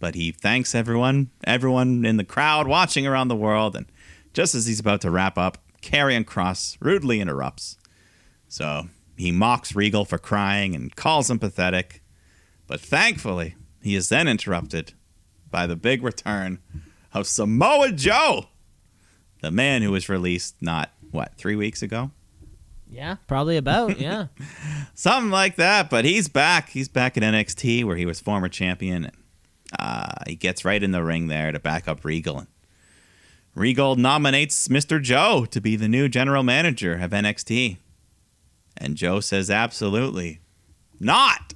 But he thanks everyone, everyone in the crowd watching around the world, and just as he's about to wrap up, Karrion Kross rudely interrupts. So he mocks Regal for crying and calls him pathetic. But thankfully, he is then interrupted by the big return of Samoa Joe, the man who was released not, what, three weeks ago? Yeah, probably about. Yeah. Something like that. But he's back. He's back at NXT where he was former champion. Uh, he gets right in the ring there to back up Regal. And Regal nominates Mr. Joe to be the new general manager of NXT. And Joe says, absolutely not.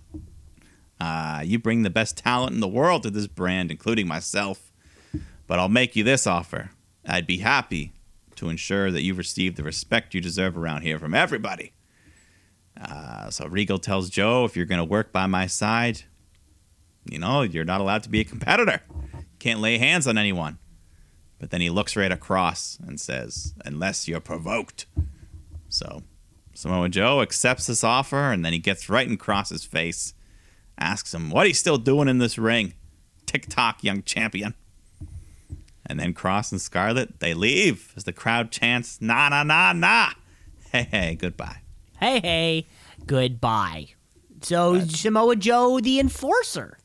Uh, you bring the best talent in the world to this brand, including myself. But I'll make you this offer. I'd be happy to ensure that you receive the respect you deserve around here from everybody. Uh, so Regal tells Joe, if you're going to work by my side, you know, you're not allowed to be a competitor. Can't lay hands on anyone. But then he looks right across and says, unless you're provoked. So Samoa Joe accepts this offer and then he gets right in Kross's face, asks him what he's still doing in this ring. Tick tock, young champion. And then Kross and Scarlett, they leave as the crowd chants, nah, nah, nah, nah. Hey, hey, goodbye. hey, hey, goodbye. So Samoa Joe, the enforcer.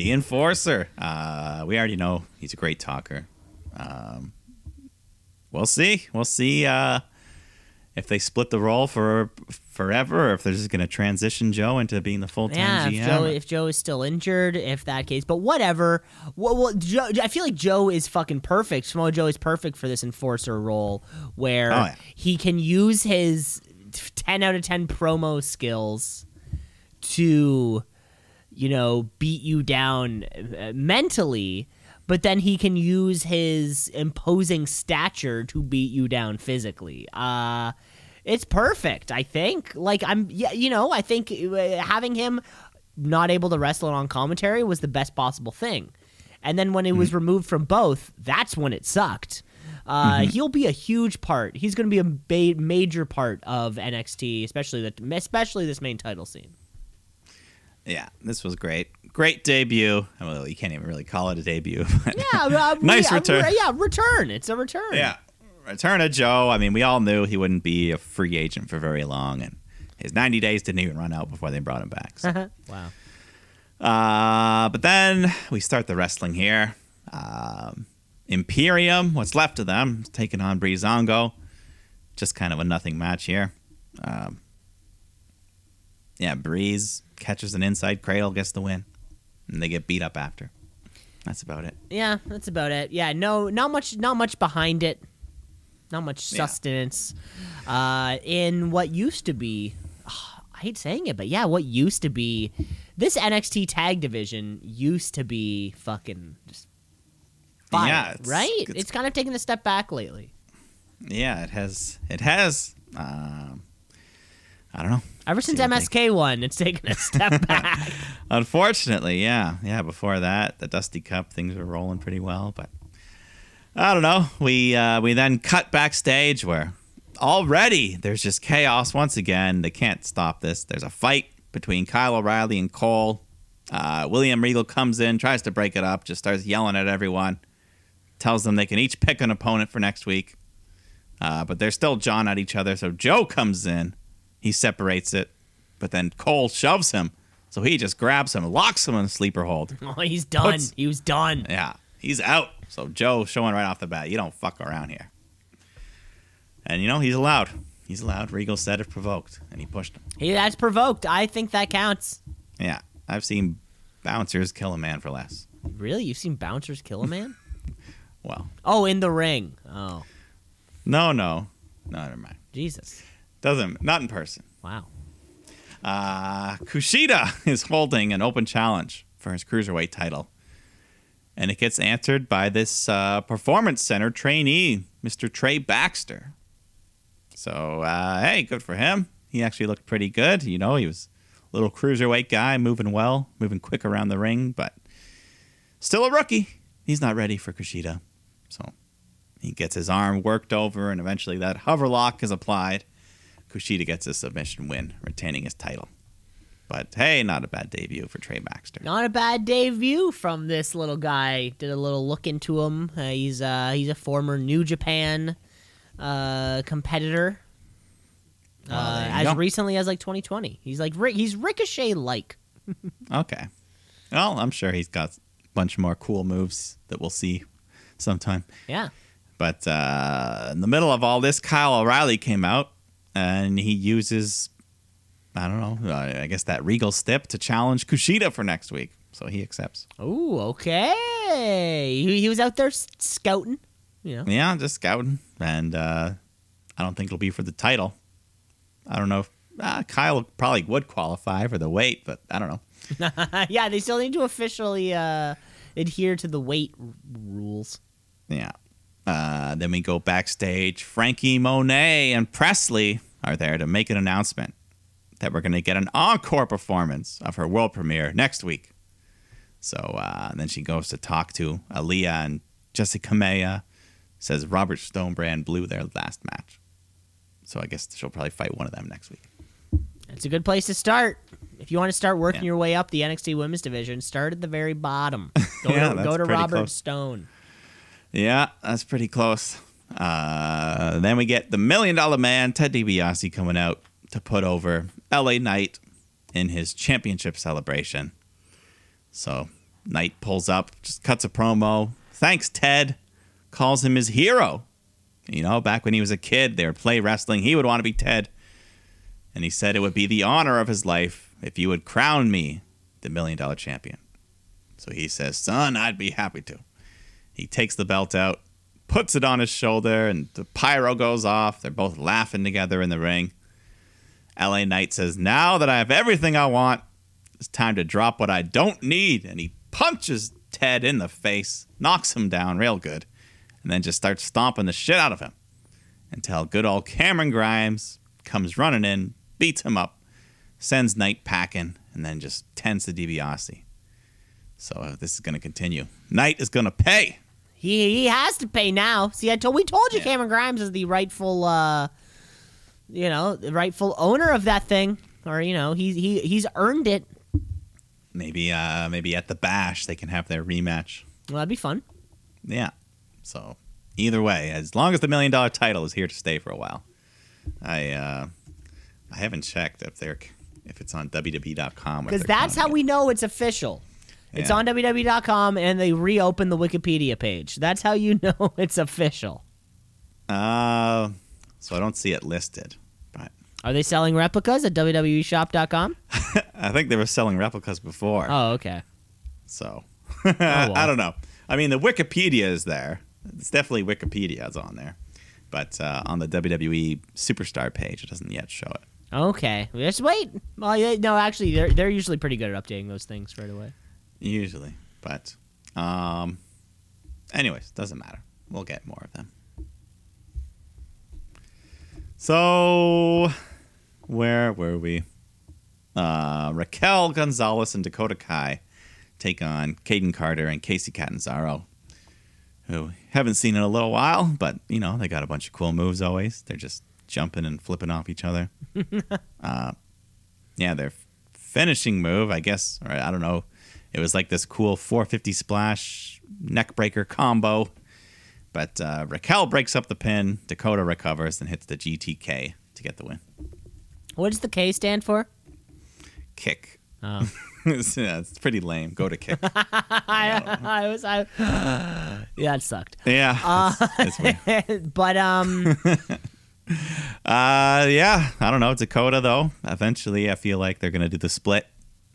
The enforcer. Uh, we already know he's a great talker. Um, we'll see. We'll see uh, if they split the role for forever, or if they're just going to transition Joe into being the full time Yeah, GM. if Joe, if Joe is still injured, if that case, but whatever. Well, well Joe, I feel like Joe is fucking perfect. Samoa Joe is perfect for this enforcer role, where Oh, yeah. he can use his ten out of ten promo skills to, you know, beat you down uh, mentally. But then he can use his imposing stature to beat you down physically. Uh, it's perfect, I think. Like I'm, yeah, you know, I think uh, having him not able to wrestle on commentary was the best possible thing. And then when it was removed from both, that's when it sucked. Uh, He'll be a huge part. He's going to be a ba- major part of NXT, especially the especially this main title scene. Yeah, this was great. Great debut. Well, you can't even really call it a debut. But Yeah, uh, Nice yeah, return. Yeah, return. It's a return. Yeah. Return of Joe. I mean, we all knew he wouldn't be a free agent for very long, and his 90 days didn't even run out before they brought him back. So. wow. uh, but then we start the wrestling here. Um, Imperium, what's left of them, taking on Breezango. Just kind of a nothing match here. Um, yeah, Breeze catches an inside cradle, gets the win, and they get beat up after. That's about it. Yeah, that's about it. Yeah, no, not much, not much behind it. Not much Yeah. sustenance. Uh, in what used to be, I hate saying it, but yeah, what used to be this NXT tag division used to be fucking just fire, Yeah, it's- right? It's, it's- kind of taken a step back lately. Yeah, it has. It has. Um, I don't know. Ever since See what they- MSK won, it's taken a step back. Unfortunately, yeah, yeah. Before that, the Dusty Cup things were rolling pretty well, but I don't know. We uh, we then cut backstage where already there's just chaos once again. They can't stop this. There's a fight between Kyle O'Reilly and Cole. Uh, William Regal comes in, tries to break it up, just starts yelling at everyone, tells them they can each pick an opponent for next week. Uh, but they're still jawing at each other. So Joe comes in, he separates it, but then Cole shoves him. So he just grabs him, locks him in a sleeper hold. oh, he's done. Puts- he was done. Yeah, he's out. So Joe showing right off the bat, you don't fuck around here. And you know he's allowed. He's allowed. Regal said if provoked, and he pushed him. He that's provoked. I think that counts. Yeah, I've seen bouncers kill a man for less. Really, you've seen bouncers kill a man? Well, oh, in the ring. Oh, no, no, no, never mind. Jesus. Doesn't not in person. Wow. Uh, Kushida is holding an open challenge for his cruiserweight title. And it gets answered by this uh, performance center trainee, Mr. Trey Baxter. So, uh, hey, good for him. He actually looked pretty good. You know, he was a little cruiserweight guy, moving well, moving quick around the ring, but still a rookie. He's not ready for Kushida. So he gets his arm worked over, and eventually that hover lock is applied. Kushida gets a submission win, retaining his title. But hey, not a bad debut for Trey Baxter. Not a bad debut from this little guy. Did a little look into him. Uh, he's uh, he's a former New Japan uh, competitor. Well, Uh, as go. recently as like 2020, he's like he's Ricochet like. Okay. Well, I'm sure he's got a bunch more cool moves that we'll see sometime. Yeah. But uh, in the middle of all this, Kyle O'Reilly came out and he uses, I don't know, I guess that Regal step to challenge Kushida for next week. So he accepts. Oh, okay. He, he was out there scouting. You know. Yeah, just scouting. And uh, I don't think it'll be for the title. I don't know if uh, Kyle probably would qualify for the weight, but I don't know. yeah, they still need to officially uh, adhere to the weight r- rules. Yeah. Uh, then we go backstage. Franky Monet and Presley are there to make an announcement that we're going to get an encore performance of her world premiere next week. So uh, then she goes to talk to Aliyah and Jessi Kamea. Says Robert Stonebrand blew their last match. So I guess she'll probably fight one of them next week. It's a good place to start. If you want to start working Yeah. your way up the NXT Women's Division, start at the very bottom. Go Yeah, to, go to Robert close. Stone. Yeah, that's pretty close. Uh, then we get the Million Dollar Man, Ted DiBiase, coming out to put over LA Knight in his championship celebration. So Knight pulls up, just cuts a promo. Thanks, Ted. Calls him his hero. You know, back when he was a kid, they would play wrestling. He would want to be Ted. And he said it would be the honor of his life if you would crown me the million dollar champion. So he says, Son, I'd be happy to. He takes the belt out, puts it on his shoulder, and the pyro goes off. They're both laughing together in the ring. LA Knight says, Now that I have everything I want, it's time to drop what I don't need. And he punches Ted in the face, knocks him down real good, and then just starts stomping the shit out of him until good old Cameron Grimes comes running in, beats him up, sends Knight packing, and then just tends to DiBiase. So uh, this is going to continue. Knight is going to pay. He he has to pay now. See, I told we told you Yeah. Cameron Grimes is the rightful, uh, you know, the rightful owner of that thing, or you know, he's he he's earned it. Maybe uh, maybe at the bash they can have their rematch. Well, that'd be fun. Yeah. So either way, as long as the million dollar title is here to stay for a while, I uh, I haven't checked if they're if it's on WWE.com Because that's how we know it's official. It's Yeah. on WWE.com and they reopen the Wikipedia page. That's how you know it's official. Uh, so I don't see it listed, but Are they selling replicas at WWEshop.com? I think they were selling replicas before. Oh, okay. So well. I don't know. I mean, the Wikipedia is there. It's definitely Wikipedia's on there, but uh, on the WWE Superstar page, it doesn't yet show it. Okay. Just wait. Well, no, actually, they're they're usually pretty good at updating those things right away. Usually, but um, anyways, doesn't matter. We'll get more of them. So, where were we? Uh, Raquel Gonzalez and Dakota Kai take on Kayden Carter and Kacy Catanzaro, who haven't seen in a little while, but you know they got a bunch of cool moves always. They're just jumping and flipping off each other. uh, yeah, their finishing move, I guess, or I don't know. It was like this cool 450 splash neckbreaker combo. But uh, Raquel breaks up the pin. Dakota recovers and hits the GTK to get the win. What does the K stand for? Kick. Oh. it's, yeah, it's pretty lame. Go to kick. I, I was I. yeah, it sucked. Yeah. it's- it's but um, Uh, yeah. I don't know. Dakota, though, eventually I feel like they're going to do the split.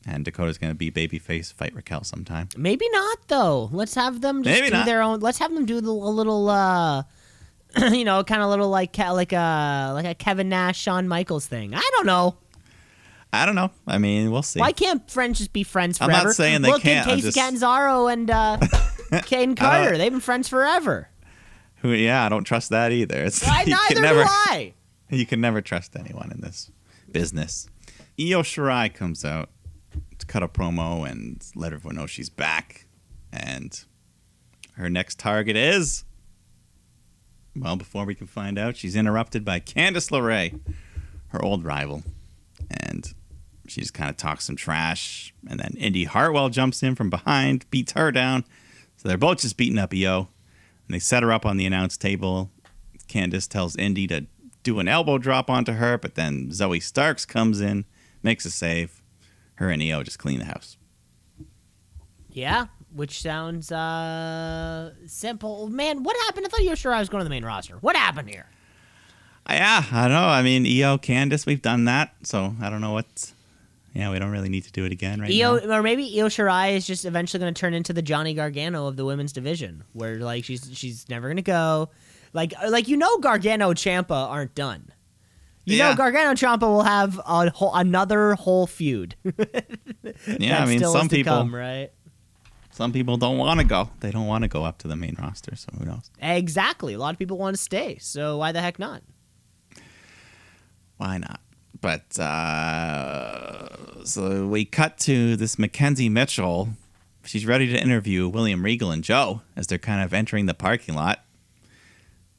And Dakota's going to be babyface, fight Raquel sometime. maybe not though. Let's have them just Maybe do not. their own. Let's have them do the, a little, uh, you know, kind of little like like a like a Kevin Nash, Shawn Michaels thing. I don't know. I don't know. I mean, we'll see. Why can't friends just be friends I'm not saying they Look can't, at I'm Kacy just- Catanzaro and uh, Kayden Carter. They've been friends forever. Who? Yeah, I don't trust that either. It's, I, you neither can never, do I. You can never trust anyone in this business. Io Shirai comes out cut a promo and let everyone know she's back. And her next target is. Well, before we can find out, she's interrupted by Candice LeRae, her old rival. And she just kind of talks some trash. And then Indy Hartwell jumps in from behind, beats her down. So they're both just beating up Io. And they set her up on the announce table. Candice tells Indy to do an elbow drop onto her, but then Zoey Starks comes in, makes a save. Her and Io just clean the house. Yeah, which sounds uh simple. Man, what happened? I thought Io Shirai was going to the main roster. What happened here? Uh, Yeah, I don't know. I mean, Io, Candice, we've done that, so I don't know what's. Yeah, we don't really need to do it again right Io, now. or maybe Io Shirai is just eventually going to turn into the Johnny Gargano of the women's division, where like she's she's never going to go. Like like you know, Gargano Ciampa aren't done. You know, Yeah. Gargano Ciampa will have a whole, another whole feud. Yeah, I mean, some people, come, right? some people don't want to go. They don't want to go up to the main roster, so who knows? Exactly. A lot of people want to stay, so why the heck not? Why not? But uh, so we cut to this McKenzie Mitchell. She's ready to interview William Regal and Joe as they're kind of entering the parking lot.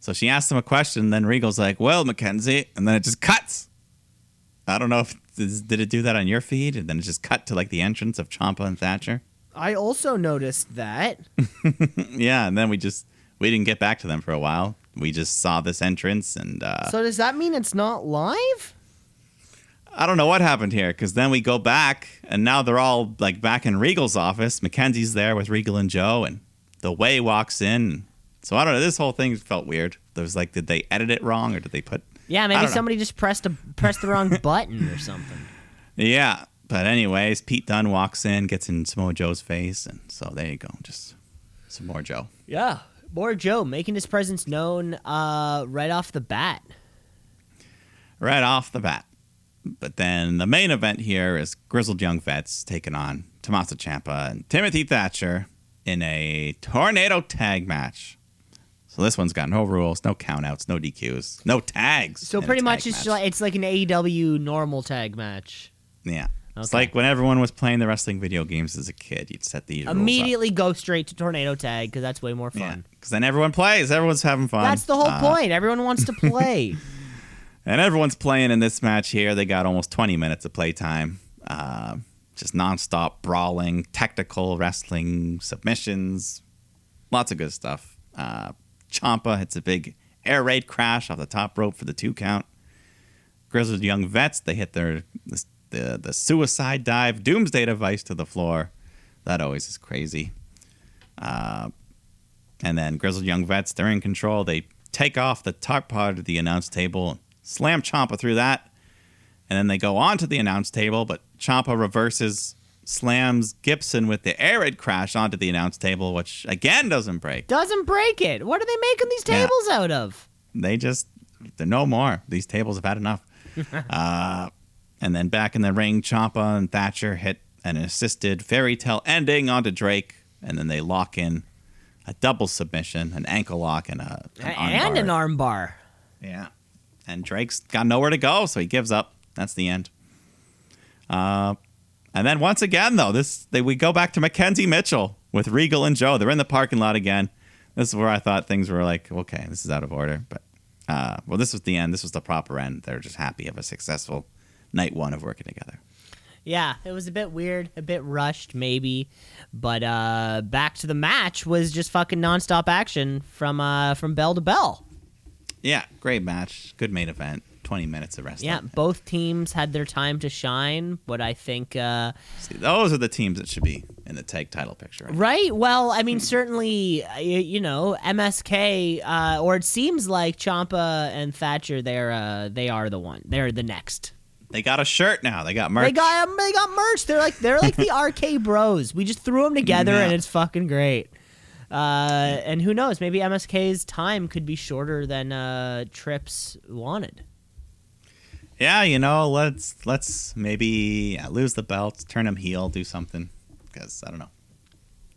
So she asks him a question, then Regal's like, "Well, McKenzie," and then it just cuts. I don't know if did it do that on your feed, and then it just cut to like the entrance of Ciampa and Thatcher. I also noticed that. yeah, and then we just we didn't get back to them for a while. We just saw this entrance, and uh, so does that mean it's not live? I don't know what happened here because then we go back and now they're all like back in Regal's office. McKenzie's there with Regal and Joe, and the way walks in. So I don't know. This whole thing felt weird. There was like, did they edit it wrong or did they put? Yeah, maybe don't know. somebody just pressed a pressed the wrong button or something. Yeah, but anyways, Pete Dunne walks in, gets in Samoa Joe's face, and so there you go, just some more Joe. Yeah, more Joe making his presence known uh, right off the bat. right off the bat. But then the main event here is Grizzled Young Vets taking on Tommaso Ciampa and Timothy Thatcher in a tornado tag match. So this one's got no rules, no countouts, no DQs, no tags. So pretty much it's match. like it's like an AEW normal tag match. yeah. It's like when everyone was playing the wrestling video games as a kid, you'd set these. Immediately go straight to tornado tag because that's way more Yeah, fun. because then everyone plays. Everyone's having fun. That's the whole Uh, point. Everyone wants to play. And everyone's playing in this match here. They got almost 20 minutes of playtime. Uh, just nonstop brawling, technical wrestling, submissions, lots of good stuff. Uh, Ciampa hits a big air raid crash off the top rope for the two count. Grizzled Young Vets, they hit their the, the, suicide dive, doomsday device to the floor. That always is crazy. Uh, and then Grizzled Young Vets, they're in control. They take off the top part of the announce table, slam Ciampa through that, and then they go onto the announce table, but Ciampa reverses, slams Gibson with the air raid crash onto the announce table, which again doesn't break. Doesn't break it. What are they making these Yeah. tables out of? They just, they're no more. These tables have had enough. uh, and then back in the ring, Ciampa and Thatcher hit an assisted fairy tale ending onto Drake, and then they lock in a double submission, an ankle lock, and a an and armbar. an arm bar. Yeah. And Drake's got nowhere to go, so he gives up. That's the end. Uh, and then once again, though, this they, we go back to McKenzie Mitchell with Regal and Joe. They're in the parking lot again. This is where I thought things were like, okay, this is out of order. But uh, well, this was the end. This was the proper end. They're just happy of a successful night one of working together. Yeah, it was a bit weird, a bit rushed, maybe, but uh, back to the match was just fucking nonstop action from uh, from bell to bell. Yeah, great match. Good main event. Twenty minutes of wrestling. Yeah, both teams had their time to shine, but I think uh, See, those are the teams that should be in the tag title picture. Right? right. Well, I mean, certainly, uh, you know, MSK, uh, or it seems like Ciampa and Thatcher, they're uh, they are the one. They're the next. They got a shirt now. They got merch. They got um, they got merch. They're like they're like the RK Bros. We just threw them together, Yeah. and it's fucking great. Uh, and who knows? Maybe MSK's time could be shorter than uh, Trips wanted. Yeah, you know, let's let's maybe yeah, lose the belts, turn them heel, do something. Because I don't know,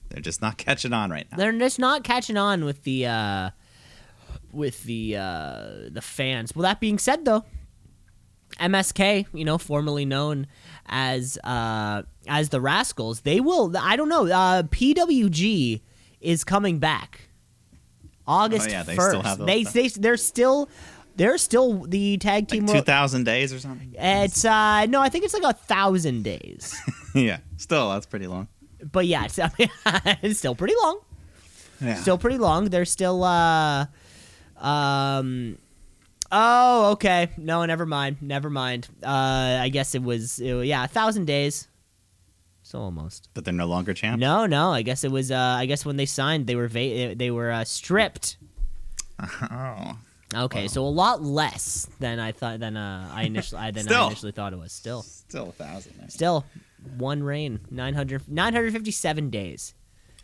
they're just not catching on right now. They're just not catching on with the uh, with the uh, the fans. Well, that being said, though, MSK, you know, formerly known as uh, as the Rascals, they will. I don't know. Uh, PWG is coming back. August Oh, yeah, they first. still have those they, they they're still they're still the tag team. Like two thousand days or something. it's uh no, I think it's like a thousand days. yeah, still that's pretty long. but yeah, it's, I mean, it's still pretty long. Yeah, still pretty long. They're still uh um Oh, okay. No, never mind. Never mind. Uh I guess it was it, yeah, a thousand days. So almost. but they're no longer champ. No, no. I guess it was. Uh, I guess when they signed, they were va- they were uh, stripped. Oh, Okay, so a lot less than I thought. Than uh, I initially I, than I initially thought it was. Still, still a thousand. There. still, one reign 900, 957 days.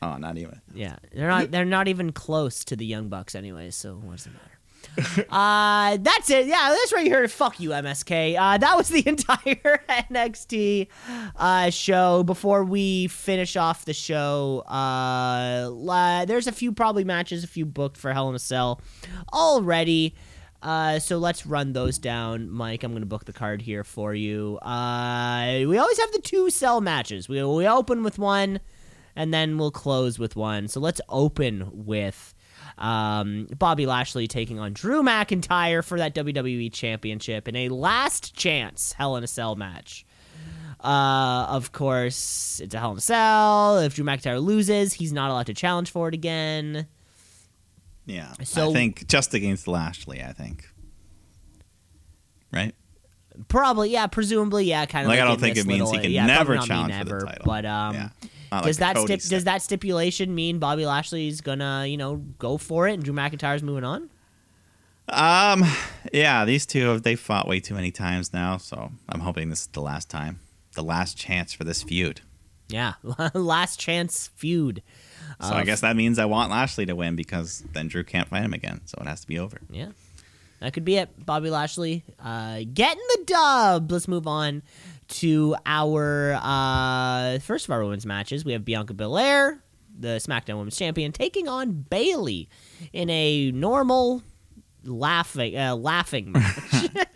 Oh, not even. Yeah, they're not. They're not even close to the Young Bucks, anyway. So what does it matter? uh, that's it. Yeah, that's right. Heard. Fuck you, MSK. Uh, that was the entire NXT uh, show. Before we finish off the show, uh, there's a few probably matches, a few booked for Hell in a Cell already. Uh, so let's run those down, Mike. I'm gonna book the card here for you. Uh, we always have the two cell matches. We we open with one, and then we'll close with one. So let's open with um, Bobby Lashley taking on Drew McIntyre for that WWE Championship in a last chance Hell in a Cell match. Uh, of course, it's a Hell in a Cell. If Drew McIntyre loses, he's not allowed to challenge for it again. Yeah. So- I think just against Lashley. I think. Right. Probably, yeah. Presumably, yeah. Kind of Like, like, I don't think it means he can yeah, never probably not mean challenge for the never, title. But um, Yeah. Not does like that stip- does that stipulation mean Bobby Lashley's gonna you know go for it and Drew McIntyre's moving on? Um, yeah, these two have they fought way too many times now, so I'm hoping this is the last time, the last chance for this feud. Yeah, last chance feud. So I guess that means I want Lashley to win because then Drew can't fight him again, so it has to be over. Yeah. That could be it. Bobby Lashley uh, getting the dub. Let's move on to our uh, first of our women's matches. We have Bianca Belair, the SmackDown Women's Champion, taking on Bayley in a normal laughing uh, laughing match.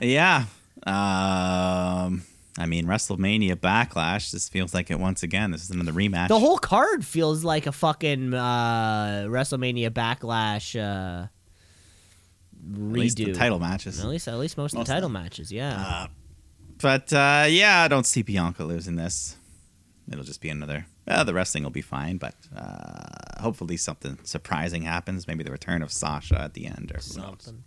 Yeah. Um, I mean WrestleMania Backlash. This feels like it once again. This is another rematch. the whole card feels like a fucking uh, WrestleMania Backlash uh, redo. At least the title matches. At least, at least most, of the title them. matches. Yeah. Uh, but uh, yeah, I don't see Bianca losing this. It'll just be another. Uh, the wrestling will be fine, but uh, hopefully something surprising happens. Maybe the return of Sasha at the end, or. Something.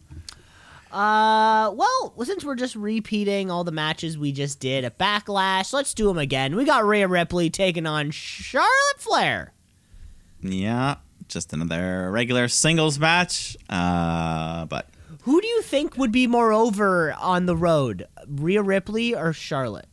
Uh, well, since we're just repeating all the matches we just did at Backlash, let's do them again. We got Rhea Ripley taking on Charlotte Flair. Yeah, just another regular singles match. Uh, but Who do you think would be more over on the road, Rhea Ripley or Charlotte?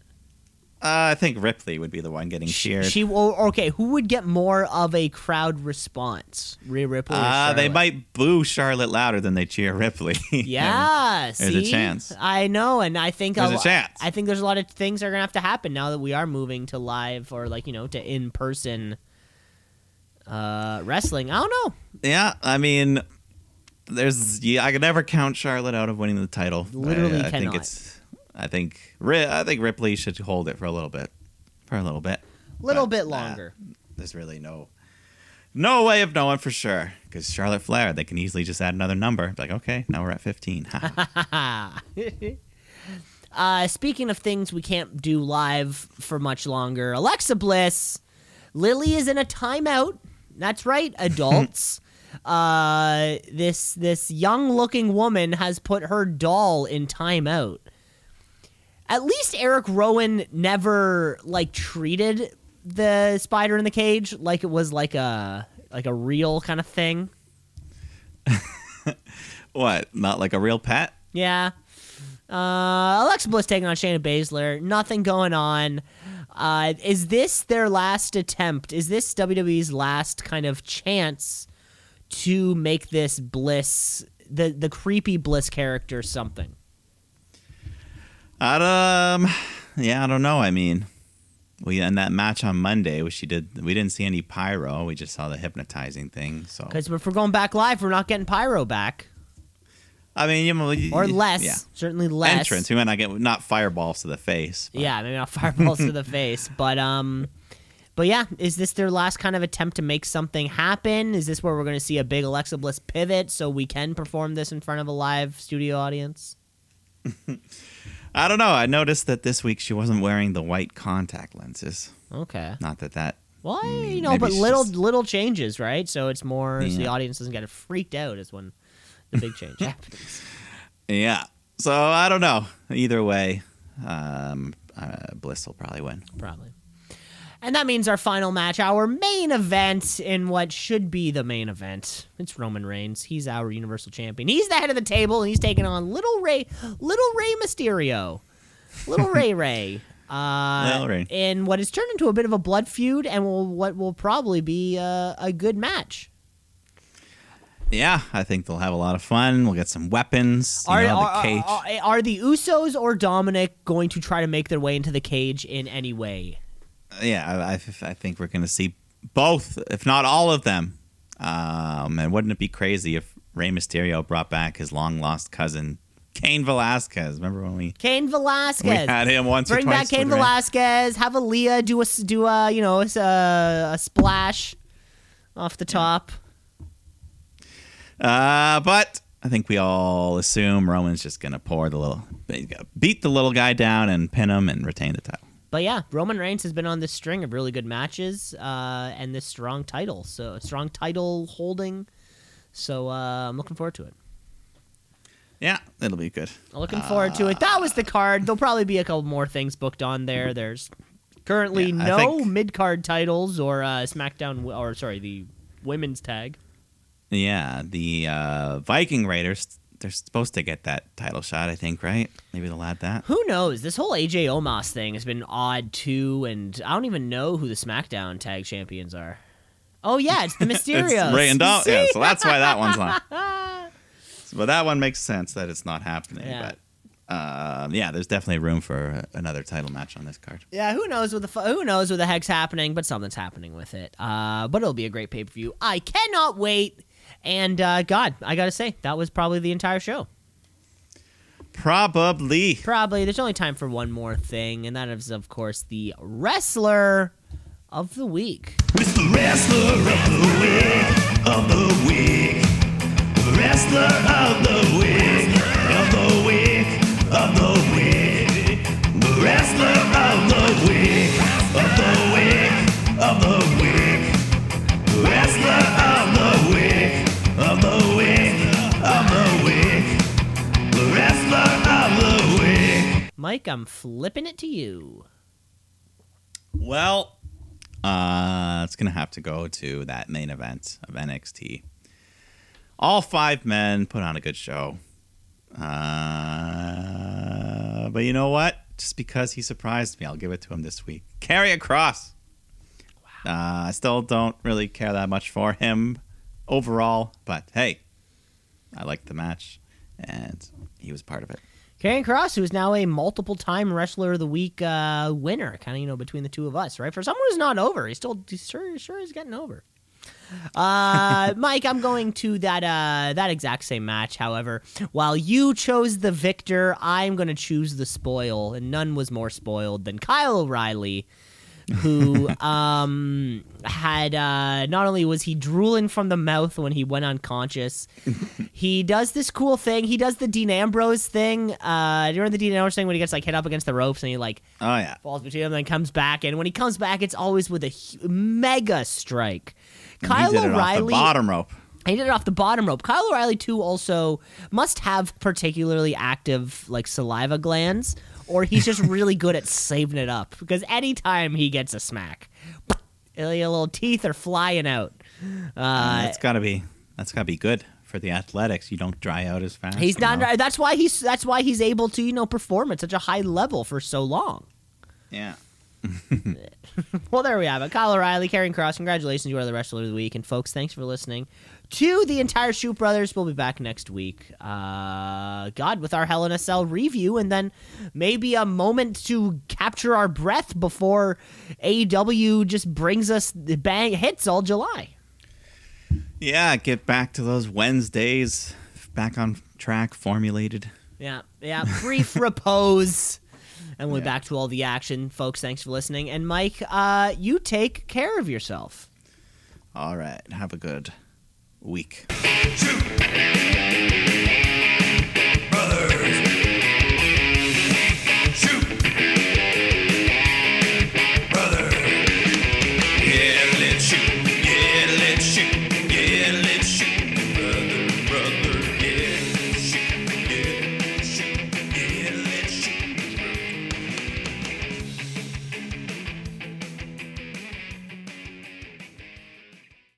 uh, I think Ripley would be the one getting cheered. She or, okay. Who would get more of a crowd response, Rhea Ripley? Uh, they might boo Charlotte louder than they cheer Ripley. Yeah, There's a chance. I know, and I think There's a lo- chance. I think there's a lot of things that are gonna have to happen now that we are moving to live or like you know to in person uh, wrestling. I don't know. yeah, I mean, there's yeah, I could never count Charlotte out of winning the title. Literally I, I think it's. I think I think Ripley should hold it for a little bit, for a little bit. Little But, bit uh, longer. there's really no no way of knowing for sure because Charlotte Flair they can easily just add another number like okay now we're at 15 uh, speaking of things we can't do live for much longer, Alexa Bliss, Lilly is in a timeout. That's right, adults. Uh, this this young looking woman has put her doll in timeout. At least Eric Rowan never like treated the spider in the cage like it was like a like a real kind of thing. what not like a real pet Yeah. Uh, Alexa Bliss taking on Shayna Baszler. Nothing going on. Uh, is this their last attempt? Is this WWE's last kind of chance to make this Bliss, the the creepy Bliss character, something? I um yeah I don't know I mean we in that match on Monday which she did we didn't see any pyro we just saw the hypnotizing thing so Because if we're going back live, we're not getting pyro back I mean you know or less. yeah Certainly less. entrance we might not get not fireballs to the face but- Yeah, maybe not fireballs to the face, but um, but yeah, is this their last kind of attempt to make something happen? Is this where we're going to see a big Alexa Bliss pivot so we can perform this in front of a live studio audience? I don't know I noticed that this week she wasn't wearing the white contact lenses Okay. not that that Well, Mm, you know, but little just- little changes, right? So it's more so the audience doesn't get freaked out is when the big change happens. Yeah. So I don't know. Either way, um, uh, Bliss will probably win. Probably. And that means our final match, our main event in what should be the main event. It's Roman Reigns. He's our Universal Champion. He's the head of the table, and he's taking on Little Rey, Little Rey Mysterio, Little Rey Rey. Uh, Little Rey. In what has turned into a bit of a blood feud, and will, what will probably be uh, a good match. Yeah, I think they'll have a lot of fun. We'll get some weapons. Are, know, are, the cage. are, are the Usos or Dominic going to try to make their way into the cage in any way? Yeah, I, I, I think we're going to see both, if not all of them. Um, and wouldn't it be crazy if Rey Mysterio brought back his long lost cousin, Kane Velasquez? Remember when we, Kane Velasquez. we had him once Bring or twice? back Kane? Velasquez. Have Aaliyah do a do a you know a, uh, a splash off the top. Uh, but I think we all assume Roman's just going to pour the little, beat the little guy down and pin him and retain the title. But yeah, Roman Reigns has been on this string of really good matches uh, and this strong title, so strong title holding. So uh, I'm looking forward to it. Yeah, it'll be good. Looking forward to it. That was the card. There'll probably be a couple more things booked on there. There's currently Yeah, no think- mid card titles or uh, SmackDown or sorry the women's tag. Yeah, the uh, Viking Raiders. They're supposed to get that title shot, I think, right? Maybe they'll add that. Who knows? This whole AJ Omos thing has been odd too, and I don't even know who the SmackDown tag champions are. Oh yeah, it's the Mysterios. It's Rey and Dom- yeah, so that's why that one's not. but that one makes sense that it's not happening. Yeah. But um, yeah, there's definitely room for another title match on this card. Yeah, who knows what the fu- who knows what the heck's happening, but something's happening with it. Uh, but it'll be a great pay per view. I cannot wait. And uh, God, I gotta say that was probably the entire show. Probably. Probably. There's only time for one more thing, and that is, of course, the wrestler of the week. It's the wrestler of the week, of the week. Wrestler of the week, of the week, of the week. The wrestler Mike, I'm flipping it to you. Well, uh, it's gonna have to go to that main event of NXT. All five men put on a good show. Uh, but you know what? Just because he surprised me, I'll give it to him this week. Karrion Kross. Uh, I still don't really care that much for him overall, but hey, I liked the match, and he was part of it. Karrion Kross, who is now a multiple time Wrestler of the Week uh, winner, kind of, you know, between the two of us, right? For someone who's not over, he's still he's sure, sure he's getting over. Uh, Mike, I'm going to that uh, that exact same match. However, while you chose the victor, I'm going to choose the spoil, and none was more spoiled than Kyle O'Reilly, who um, had uh, not only was he drooling from the mouth when he went unconscious, he does this cool thing. He does the Dean Ambrose thing. Uh, during the Dean Ambrose thing when he gets like hit up against the ropes and he like Oh yeah, falls between them, and then comes back. And when he comes back, it's always with a hu- mega strike. Kyle he did it O'Reilly, the bottom rope. he did it off the bottom rope. Kyle O'Reilly too also must have particularly active like saliva glands, or he's just really good at saving it up. Because anytime he gets a smack, your little teeth are flying out. Uh, that's gotta be that's gotta be good for the athletics. You don't dry out as fast. he's not. know? That's why he's. That's why he's able to you know perform at such a high level for so long. Yeah. Well, there we have it. Kyle O'Reilly, Karrion Kross, congratulations. You are the wrestler of the week. And folks, thanks for listening to the entire Shoot Brothers. We'll be back next week. Uh, God, with our Hell in a Cell review, and then maybe a moment to capture our breath before AEW just brings us the bang hits all July. Yeah, get back to those Wednesdays, back on track, formulated. Yeah, yeah. Brief repose. And we'll be Yeah. back to all the action. Folks, thanks for listening. And Mike, uh, you take care of yourself. All right, have a good week.